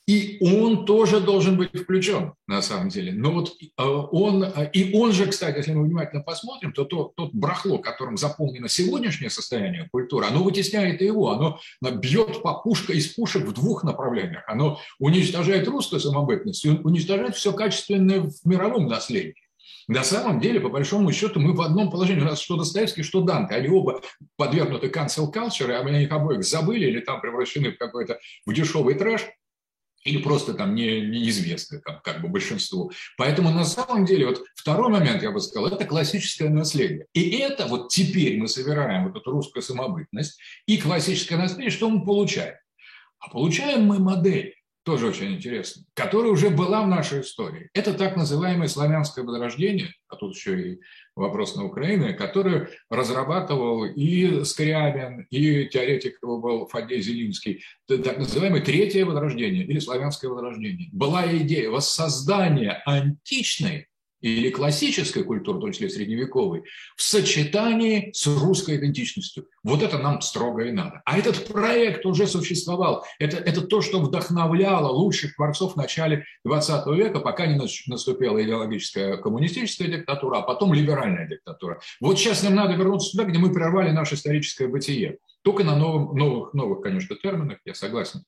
И он тоже должен быть включен, на самом деле. Но вот э, он, э, и он же, кстати, если мы внимательно посмотрим, то тот, тот брахло, которым заполнено сегодняшнее состояние культуры, оно вытесняет и его, оно бьет по пушка из пушек в двух направлениях. Оно уничтожает русскую самобытность, уничтожает все качественное в мировом наследии. На самом деле, по большому счету, мы в одном положении. У нас что Достоевский, что Данте. Они оба подвергнуты cancel culture, а мы о них обоих забыли или там превращены в какой-то в дешевый трэш или просто там не, неизвестны там, как бы большинству. Поэтому на самом деле вот второй момент, я бы сказал, это классическое наследие. И это вот теперь мы собираем вот эту русскую самобытность и классическое наследие, что мы получаем? А получаем мы модель, тоже очень интересно, которая уже была в нашей истории. Это так называемое славянское возрождение, а тут еще и вопрос на Украину, который разрабатывал и Скрябин, и теоретик его был Фадей Зелинский, так называемое Третье Возрождение или Славянское Возрождение. Была идея воссоздания античной или классической культуры, в том числе средневековой, в сочетании с русской идентичностью. Вот это нам строго и надо. А этот проект уже существовал. Это, это то, что вдохновляло лучших творцов в начале 20 века, пока не наступила идеологическая коммунистическая диктатура, а потом либеральная диктатура. Вот сейчас нам надо вернуться туда, где мы прервали наше историческое бытие. Только на новом, новых, новых, конечно, терминах, я согласен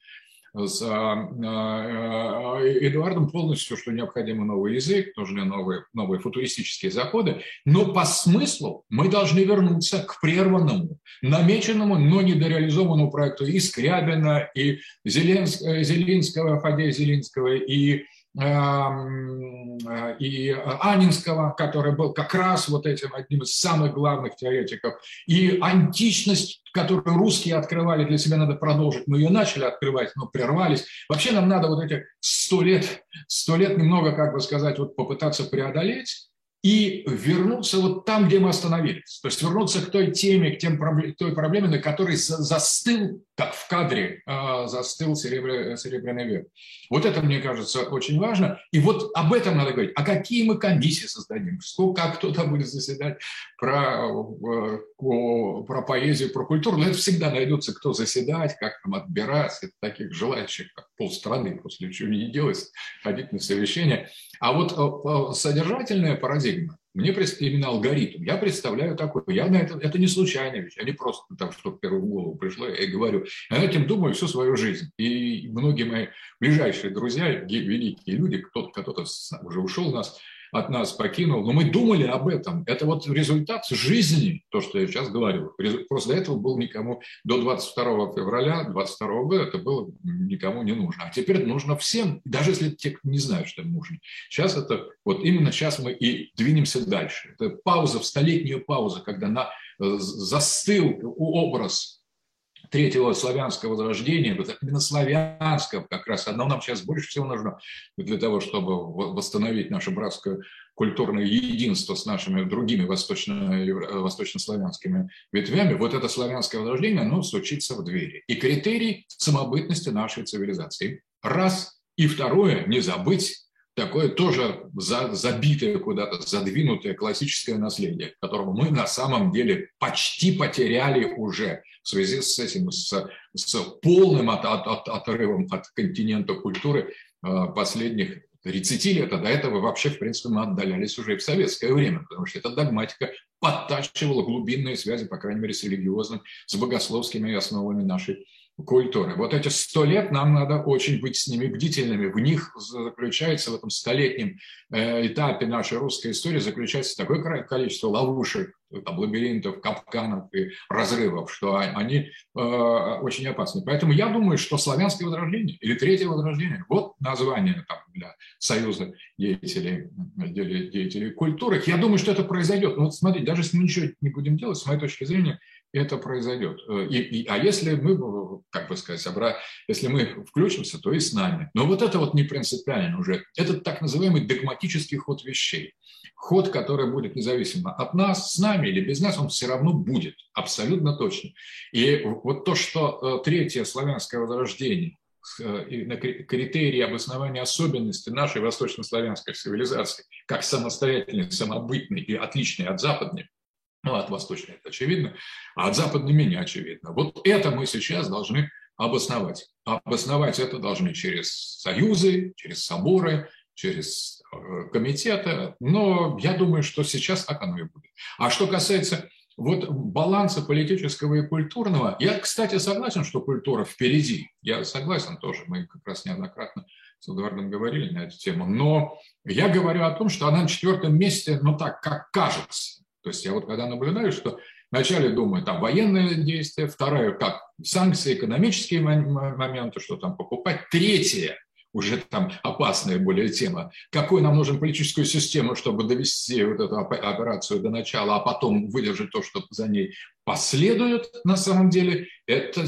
с а, а, Эдуардом полностью, что необходимо новый язык, нужны новые, новые футуристические заходы, но по смыслу мы должны вернуться к прерванному, намеченному, но недореализованному проекту и Скрябина, и Зеленского, Зелинского, Фадея Зелинского, и и Анинского, который был как раз вот этим одним из самых главных теоретиков, и античность, которую русские открывали для себя, надо продолжить. Мы ее начали открывать, но прервались. Вообще нам надо вот эти сто лет, сто лет немного, как бы сказать, вот попытаться преодолеть, и вернуться вот там, где мы остановились. То есть вернуться к той теме, к, тем, к той проблеме, на которой застыл, как в кадре, а, застыл серебряный, серебряный век. Вот это, мне кажется, очень важно. И вот об этом надо говорить. А какие мы комиссии создадим? Сколько, как кто-то будет заседать про, про поэзию, про культуру? Но это всегда найдется, кто заседать, как там отбирать. Это таких желающих, как полстраны, после ничего не делать, ходить на совещания. А вот э, э, содержательная парадигма, мне именно алгоритм, я представляю такой, я на это, это не случайная вещь, я не просто там, что в первую голову пришло, я говорю, я этим думаю всю свою жизнь. И многие мои ближайшие друзья, великие люди, кто-то кто уже ушел у нас, от нас покинул. Но мы думали об этом. Это вот результат жизни, то, что я сейчас говорю. Просто до этого был никому, до 22 февраля 22 года это было никому не нужно. А теперь нужно всем, даже если те не знают, что им нужно. Сейчас это, вот именно сейчас мы и двинемся дальше. Это пауза, в столетнюю паузу, когда на, э, застыл образ третьего славянского возрождения, вот именно славянского как раз, оно нам сейчас больше всего нужно для того, чтобы восстановить наше братское культурное единство с нашими другими восточно, восточнославянскими ветвями, вот это славянское возрождение, оно стучится в двери. И критерий самобытности нашей цивилизации. Раз. И второе, не забыть такое тоже забитое куда-то, задвинутое классическое наследие, которого мы на самом деле почти потеряли уже в связи с этим, с, с полным от, от, от, отрывом от континента культуры э, последних 30 лет, а до этого вообще, в принципе, мы отдалялись уже и в советское время, потому что эта догматика подтачивала глубинные связи, по крайней мере, с религиозным, с богословскими основами нашей культуры. Вот эти сто лет нам надо очень быть с ними бдительными. В них заключается, в этом столетнем э, этапе нашей русской истории заключается такое количество ловушек, там, лабиринтов, капканов и разрывов, что они э, очень опасны. Поэтому я думаю, что славянское возрождение или третье возрождение, вот название там, для Союза деятелей, деятелей культуры, я думаю, что это произойдет. Но вот смотрите, даже если мы ничего не будем делать, с моей точки зрения, это произойдет. Э, и, и, а если мы, э, как бы сказать, обра... если мы включимся, то и с нами. Но вот это вот не принципиально уже. Это так называемый догматический ход вещей. Ход, который будет независимо от нас, с нами или без нас, он все равно будет, абсолютно точно. И вот то, что э, третье славянское возрождение, на критерии обоснования особенностей нашей восточнославянской цивилизации, как самостоятельной, самобытной и отличной от западной, ну, от восточной это очевидно, а от западной менее очевидно. Вот это мы сейчас должны обосновать. Обосновать это должны через союзы, через соборы, через э, комитеты, но я думаю, что сейчас так оно и будет. А что касается вот баланса политического и культурного, я, кстати, согласен, что культура впереди. Я согласен тоже, мы как раз неоднократно с Эдуардом говорили на эту тему. Но я говорю о том, что она на четвертом месте, ну так, как кажется. То есть я вот когда наблюдаю, что вначале думаю, там военные действия, второе, как санкции, экономические моменты, что там покупать, третье, уже там опасная более тема. Какой нам нужен политическую систему, чтобы довести вот эту операцию до начала, а потом выдержать то, что за ней последует на самом деле, это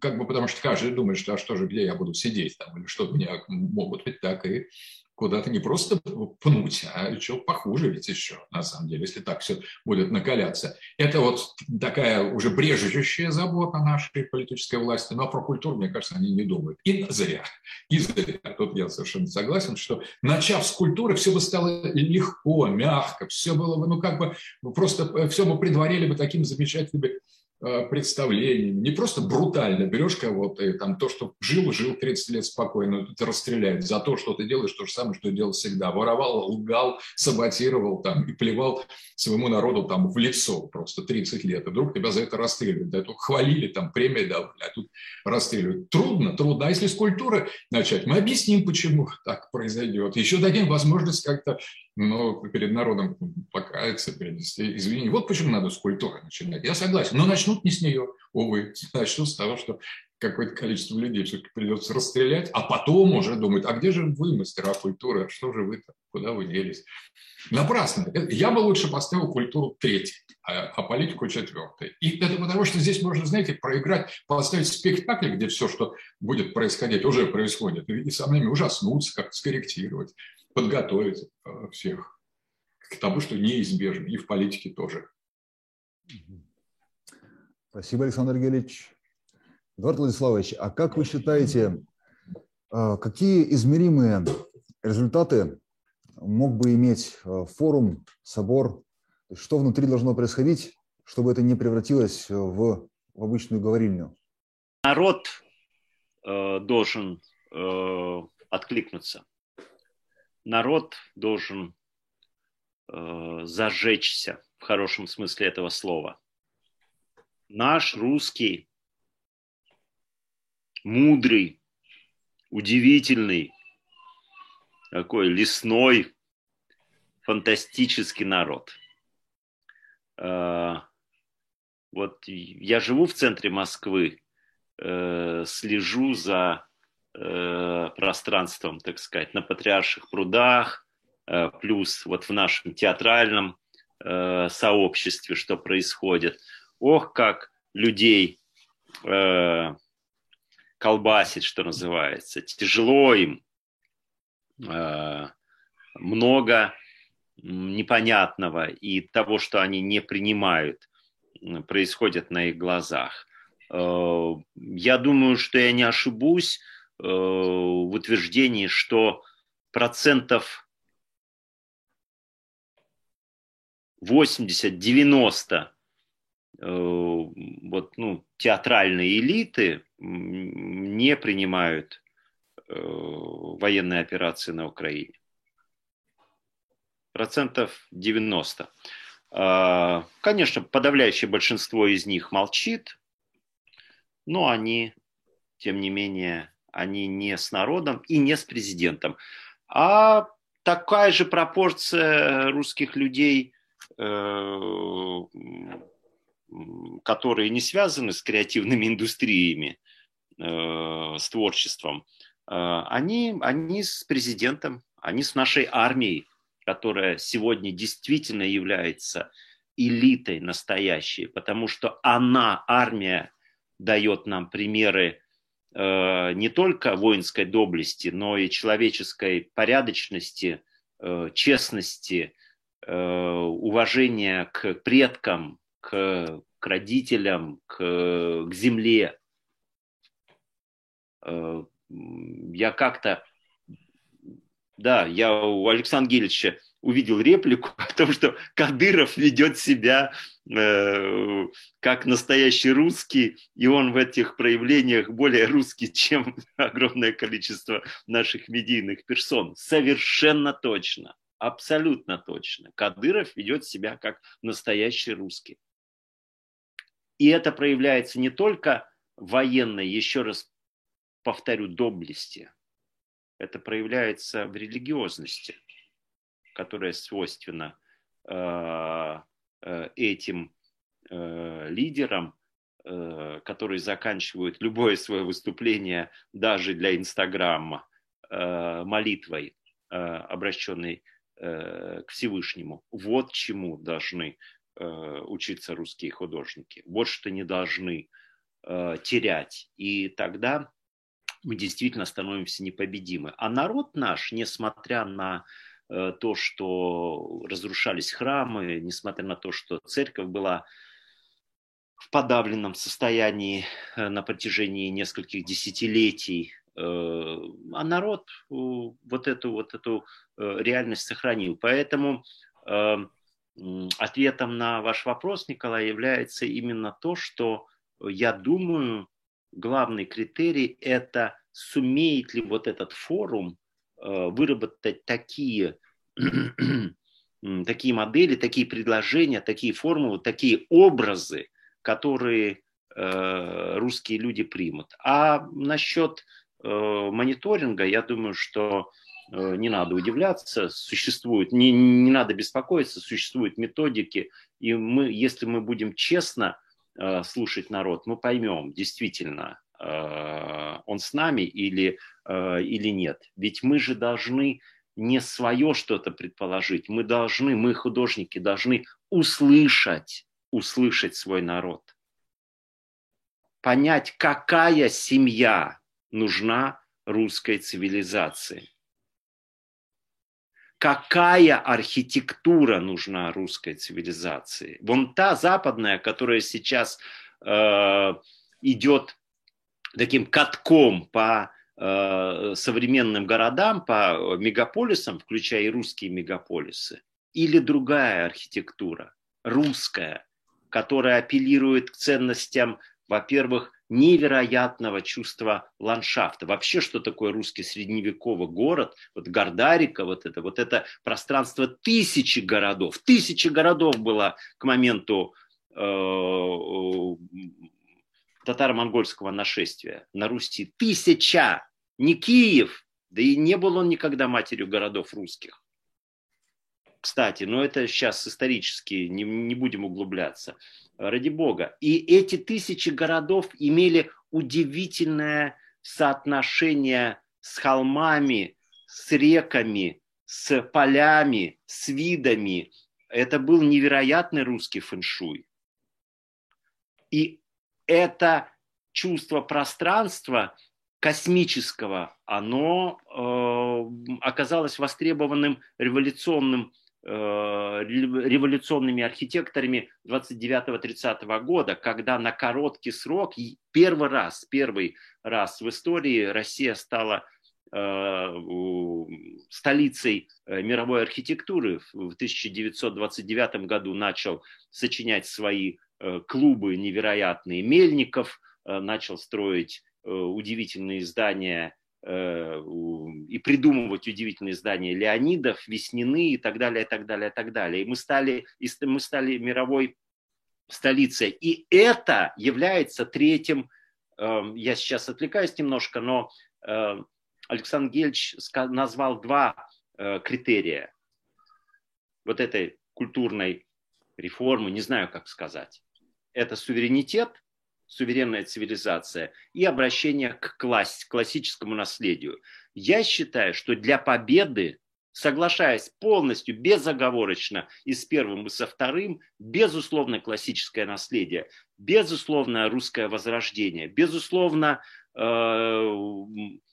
как бы потому что каждый думает, что а что же, где я буду сидеть там, или что меня могут быть так и куда-то не просто пнуть, а еще похуже ведь еще, на самом деле, если так все будет накаляться. Это вот такая уже брежущая забота нашей политической власти, но про культуру, мне кажется, они не думают. И зря. И зря. Тут я совершенно согласен, что начав с культуры, все бы стало легко, мягко, все было бы, ну как бы, просто э, все бы предварили бы таким замечательным Э, представлениями, не просто брутально берешь кого-то, и там то, что жил, жил 30 лет спокойно, ты расстреляют за то, что ты делаешь, то же самое, что делал всегда. Воровал, лгал, саботировал там и плевал своему народу там в лицо просто 30 лет. И вдруг тебя за это расстреливают. Да, это хвалили, там премии давали, а тут расстреливают. Трудно, трудно. А если с культуры начать, мы объясним, почему так произойдет. Еще дадим возможность как-то но перед народом покаяться, принести извини. Вот почему надо с культуры начинать. Я согласен. Но начнут не с нее, увы. [laughs] Начнут с того, что какое-то количество людей все-таки придется расстрелять, а потом уже думают, а где же вы, мастера культуры, а что же вы там, куда вы делись? Напрасно. Я бы лучше поставил культуру третьей, а, а политику четвертой. И это потому, что здесь можно, знаете, проиграть, поставить спектакль, где все, что будет происходить, уже происходит, и со мной ужаснуться, как скорректировать подготовить э, всех к тому, что неизбежно, и в политике тоже. Спасибо, Александр Гелич. Эдуард Владиславович, а как вы считаете, э, какие измеримые результаты мог бы иметь э, форум, собор? Что внутри должно происходить, чтобы это не превратилось в, в обычную говорильню? Народ э, должен э, откликнуться народ должен э, зажечься в хорошем смысле этого слова. Наш русский, мудрый, удивительный, такой лесной, фантастический народ. Э, вот я живу в центре Москвы, э, слежу за Э, пространством, так сказать, на Патриарших прудах, э, плюс вот в нашем театральном э, сообществе, что происходит. Ох, как людей колбасит, что называется. Тяжело им, много непонятного и того, что они не принимают, происходит на их глазах. Я думаю, что я не ошибусь, Э, в утверждении, что процентов 80-90 э, вот, ну, театральной элиты не принимают э, военные операции на Украине. Процентов 90. А, конечно, подавляющее большинство из них молчит, но они, тем не менее, они не с народом и не с президентом. А такая же пропорция русских людей, э, которые не связаны с креативными индустриями, э, с творчеством, э, они, они с президентом, они с нашей армией, которая сегодня действительно является элитой настоящей, потому что она, армия, дает нам примеры не только воинской доблести, но и человеческой порядочности, э, честности, э, уважения к предкам, к, к родителям, к, к земле. Я как-то, да, я у Александра Гельевича увидел реплику [laughs] о том, что Кадыров ведет себя э, как настоящий русский, и он в этих проявлениях более русский, [laughs] чем огромное количество наших медийных персон. Совершенно точно, абсолютно точно. Кадыров ведет себя как настоящий русский. И это проявляется не только военной, еще раз повторю, доблести. Это проявляется в религиозности которая свойственна э, э, этим э, лидерам, которые заканчивают любое свое выступление даже для Инстаграма молитвой, обращенной к Всевышнему. Вот чему должны учиться русские художники. Вот что не должны терять. И тогда мы действительно становимся непобедимы. А народ наш, несмотря на то, что разрушались храмы, несмотря на то, что церковь была в подавленном состоянии э, на протяжении нескольких десятилетий, э, а народ вот эту, вот эту реальность сохранил. Поэтому ответом на ваш вопрос, Николай, является именно то, что я думаю, главный критерий – это сумеет ли вот этот форум Э, выработать такие, [clears throat] такие модели, такие предложения, такие формулы, такие образы, которые э, русские люди примут. А насчет э, мониторинга, я думаю, что не надо удивляться, существует, не, не надо беспокоиться, существуют методики, и мы, если мы будем честно слушать народ, мы поймем действительно, Э, он с нами или, э, или нет. Ведь мы же должны не свое что-то предположить, мы должны, мы художники должны услышать, услышать свой народ. Понять, какая семья нужна русской цивилизации. Какая архитектура нужна русской цивилизации? Вон та западная, которая сейчас э, идет таким катком по современным городам, по мегаполисам, включая и русские мегаполисы, или другая архитектура, русская, которая апеллирует к ценностям, во-первых, невероятного чувства ландшафта. Вообще, что такое русский средневековый город? Вот Гордарика, вот это, вот это пространство тысячи городов. Тысячи городов было к моменту э, татаро-монгольского нашествия на Руси тысяча, не Киев, да и не был он никогда матерью городов русских. Кстати, но это сейчас исторически, не, не будем углубляться, ради бога. И эти тысячи городов имели удивительное соотношение с холмами, с реками, с полями, с видами. Это был невероятный русский фэншуй. И это чувство пространства космического, оно э, оказалось востребованным революционным э, революционными архитекторами 29-30 года, когда на короткий срок, первый раз, первый раз в истории Россия стала э, столицей э, мировой архитектуры. В 1929 году начал сочинять свои клубы невероятные Мельников, э, начал строить э, удивительные здания и придумывать удивительные здания Леонидов, Веснины и так далее, и так далее, и так далее. И мы стали, мы стали мировой столицей. И это является третьим, я сейчас отвлекаюсь немножко, но Александр Гельч назвал два критерия вот этой культурной реформы, не знаю, как сказать это суверенитет, суверенная цивилизация и обращение к класс, классическому наследию. Я считаю, что для победы, соглашаясь полностью, безоговорочно и с первым, и со вторым, безусловно, классическое наследие, безусловно, русское возрождение, безусловно, э,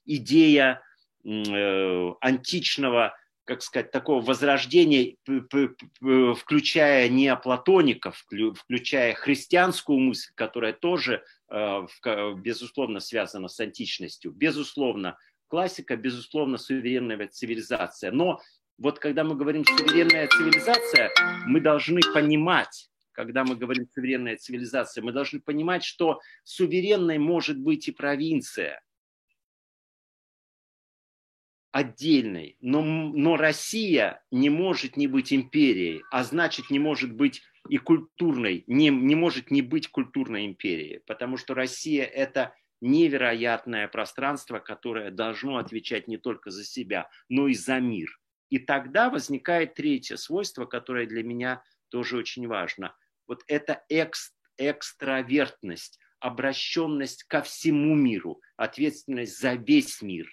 идея э, античного как сказать, такого возрождения, включая неоплатоников, включая христианскую мысль, которая тоже, э, безусловно, связана с античностью. Безусловно, классика, безусловно, суверенная цивилизация. Но Вот когда мы говорим суверенная цивилизация, мы должны понимать, когда мы говорим суверенная цивилизация, мы должны понимать, что суверенной может быть и провинция отдельной, но, но Россия не может не быть империей, а значит не может быть и культурной, не, не может не быть культурной империей, потому что Россия это невероятное пространство, которое должно отвечать не только за себя, но и за мир. И тогда возникает третье свойство, которое для меня тоже очень важно. Вот это экс, экстравертность, обращенность ко всему миру, ответственность за весь мир,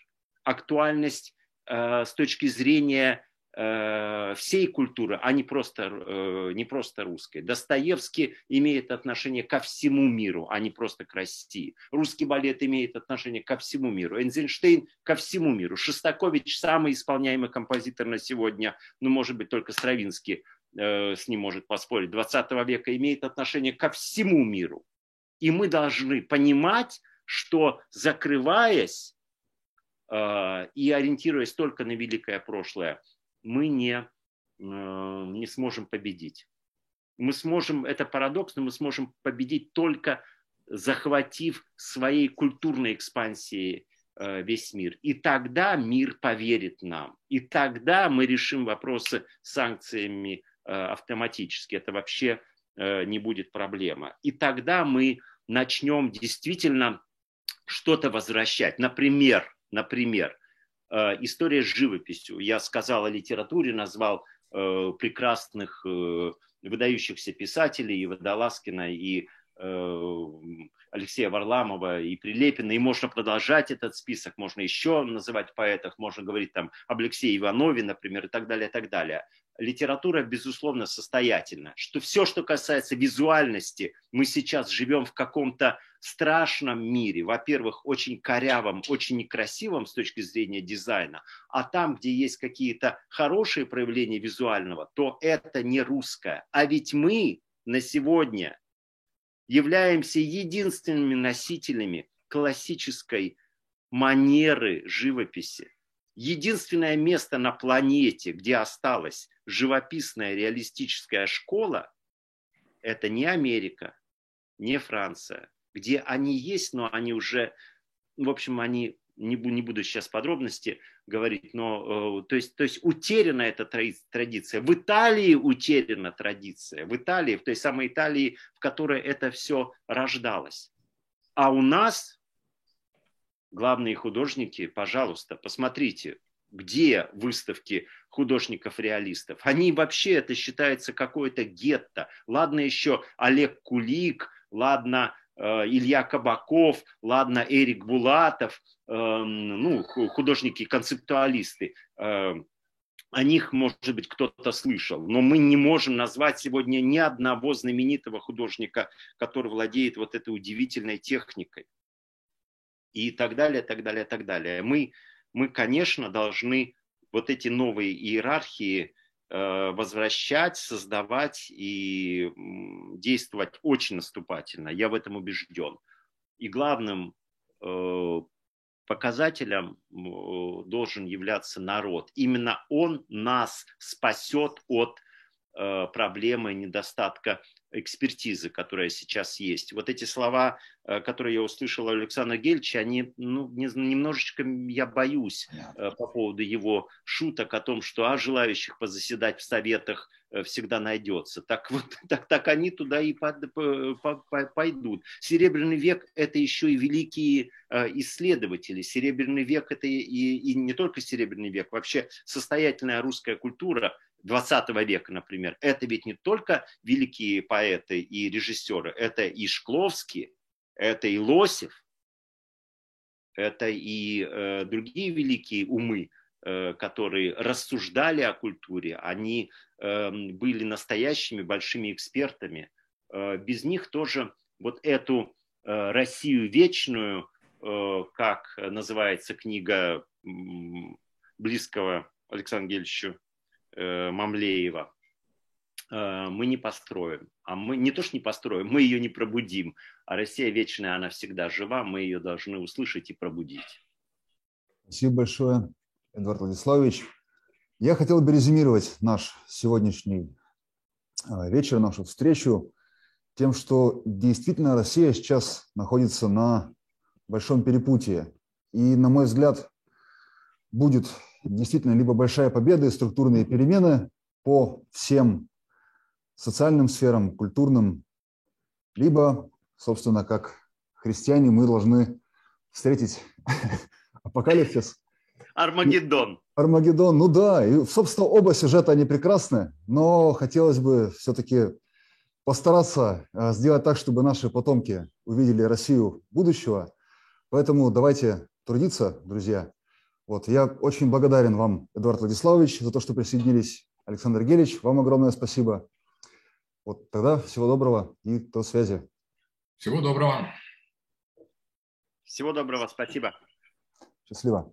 актуальность э, с точки зрения Э, всей культуры, а не просто, э, не просто русской. Достоевский имеет отношение ко всему миру, а не просто к России. Русский балет имеет отношение ко всему миру. Эйнзенштейн ко всему миру. Шостакович самый исполняемый композитор на сегодня, ну, может быть, только Стравинский с ним может поспорить, 20 века имеет отношение ко всему миру. И мы должны понимать, что закрываясь и ориентируясь только на великое прошлое, мы не, э, не сможем победить. Мы сможем, это парадокс, но мы сможем победить только захватив своей культурной экспансией э, весь мир. И тогда мир поверит нам. И тогда мы решим вопросы с санкциями автоматически. Это вообще не будет проблема. И тогда мы начнем действительно что-то возвращать. Например, например, Э, история с живописью. Я сказал о литературе, назвал э, прекрасных э, выдающихся писателей и Водолазкина, и Алексея Варламова и Прилепина, и можно продолжать этот список, можно еще называть поэтов, можно говорить там об Алексее Иванове, например, и так далее, и так далее литература, безусловно, состоятельна. Что все, что касается визуальности, мы сейчас живем в каком-то страшном мире. Во-первых, очень корявом, очень некрасивом с точки зрения дизайна. А там, где есть какие-то хорошие проявления визуального, то это не русское. А ведь мы на сегодня являемся единственными носителями классической манеры живописи. Единственное место на планете, где осталась живописная реалистическая школа, это не Америка, не Франция, где они есть, но они уже, в общем, они не, не буду сейчас подробности говорить, но э, то есть, то есть утеряна эта традиция. В Италии утеряна традиция. В Италии, в той самой Италии, в которой это все рождалось. А у нас главные художники, пожалуйста, посмотрите, где выставки художников-реалистов. Они вообще, это считается какое-то гетто. Ладно еще Олег Кулик, ладно Илья Кабаков, ладно Эрик Булатов, э, ну, художники-концептуалисты. Э, о них, может быть, кто-то слышал, но мы не можем назвать сегодня ни одного знаменитого художника, который владеет вот этой удивительной техникой и так далее, так далее, так далее. Мы, мы конечно, должны вот эти новые иерархии э, возвращать, создавать и действовать очень наступательно. Я в этом убежден. И главным э, показателем э, должен являться народ. Именно он нас спасет от проблемы недостатка экспертизы, которая сейчас есть. Вот эти слова, э, которые я услышал Александра Гельча, они ну, немножечко, я боюсь э, по поводу его шуток о том, что а желающих позаседать в советах э, всегда найдется. Так вот, [laughs] так, так они туда и пойдут. Серебряный век – это еще и великие исследователи. Серебряный век – это и, и не только Серебряный век, вообще состоятельная русская культура – 20 века, например, это ведь не только великие поэты и режиссеры, это и Шкловский, это и Лосев, это и э, другие великие умы, э, которые рассуждали о культуре, они э, были настоящими большими экспертами. Э, без них тоже вот эту э, Россию вечную, э, как называется книга близкого Александру Гельевичу Мамлеева, э, мы не построим. А мы не то, что не построим, мы ее не пробудим. А Россия вечная, она всегда жива, мы ее должны услышать и пробудить. Спасибо большое, Эдуард Владиславович. Я хотел бы резюмировать наш сегодняшний а, вечер, нашу встречу тем, что действительно Россия сейчас находится на большом перепутье. И, на мой взгляд, будет действительно либо большая победа и структурные перемены по всем социальным сферам, культурным, либо, собственно, как христиане, мы должны встретить [laughs] апокалипсис. Армагеддон. Армагеддон, ну да, и, собственно, оба сюжета, они прекрасны, но хотелось бы все-таки постараться э, сделать так, чтобы наши потомки увидели Россию будущего. Поэтому давайте трудиться, друзья. Вот, я очень благодарен вам, Эдуард Владиславович, за то, что присоединились. Александр Гелич, вам огромное спасибо. Вот тогда всего доброго и до связи. Всего доброго. Всего доброго, спасибо. Счастливо.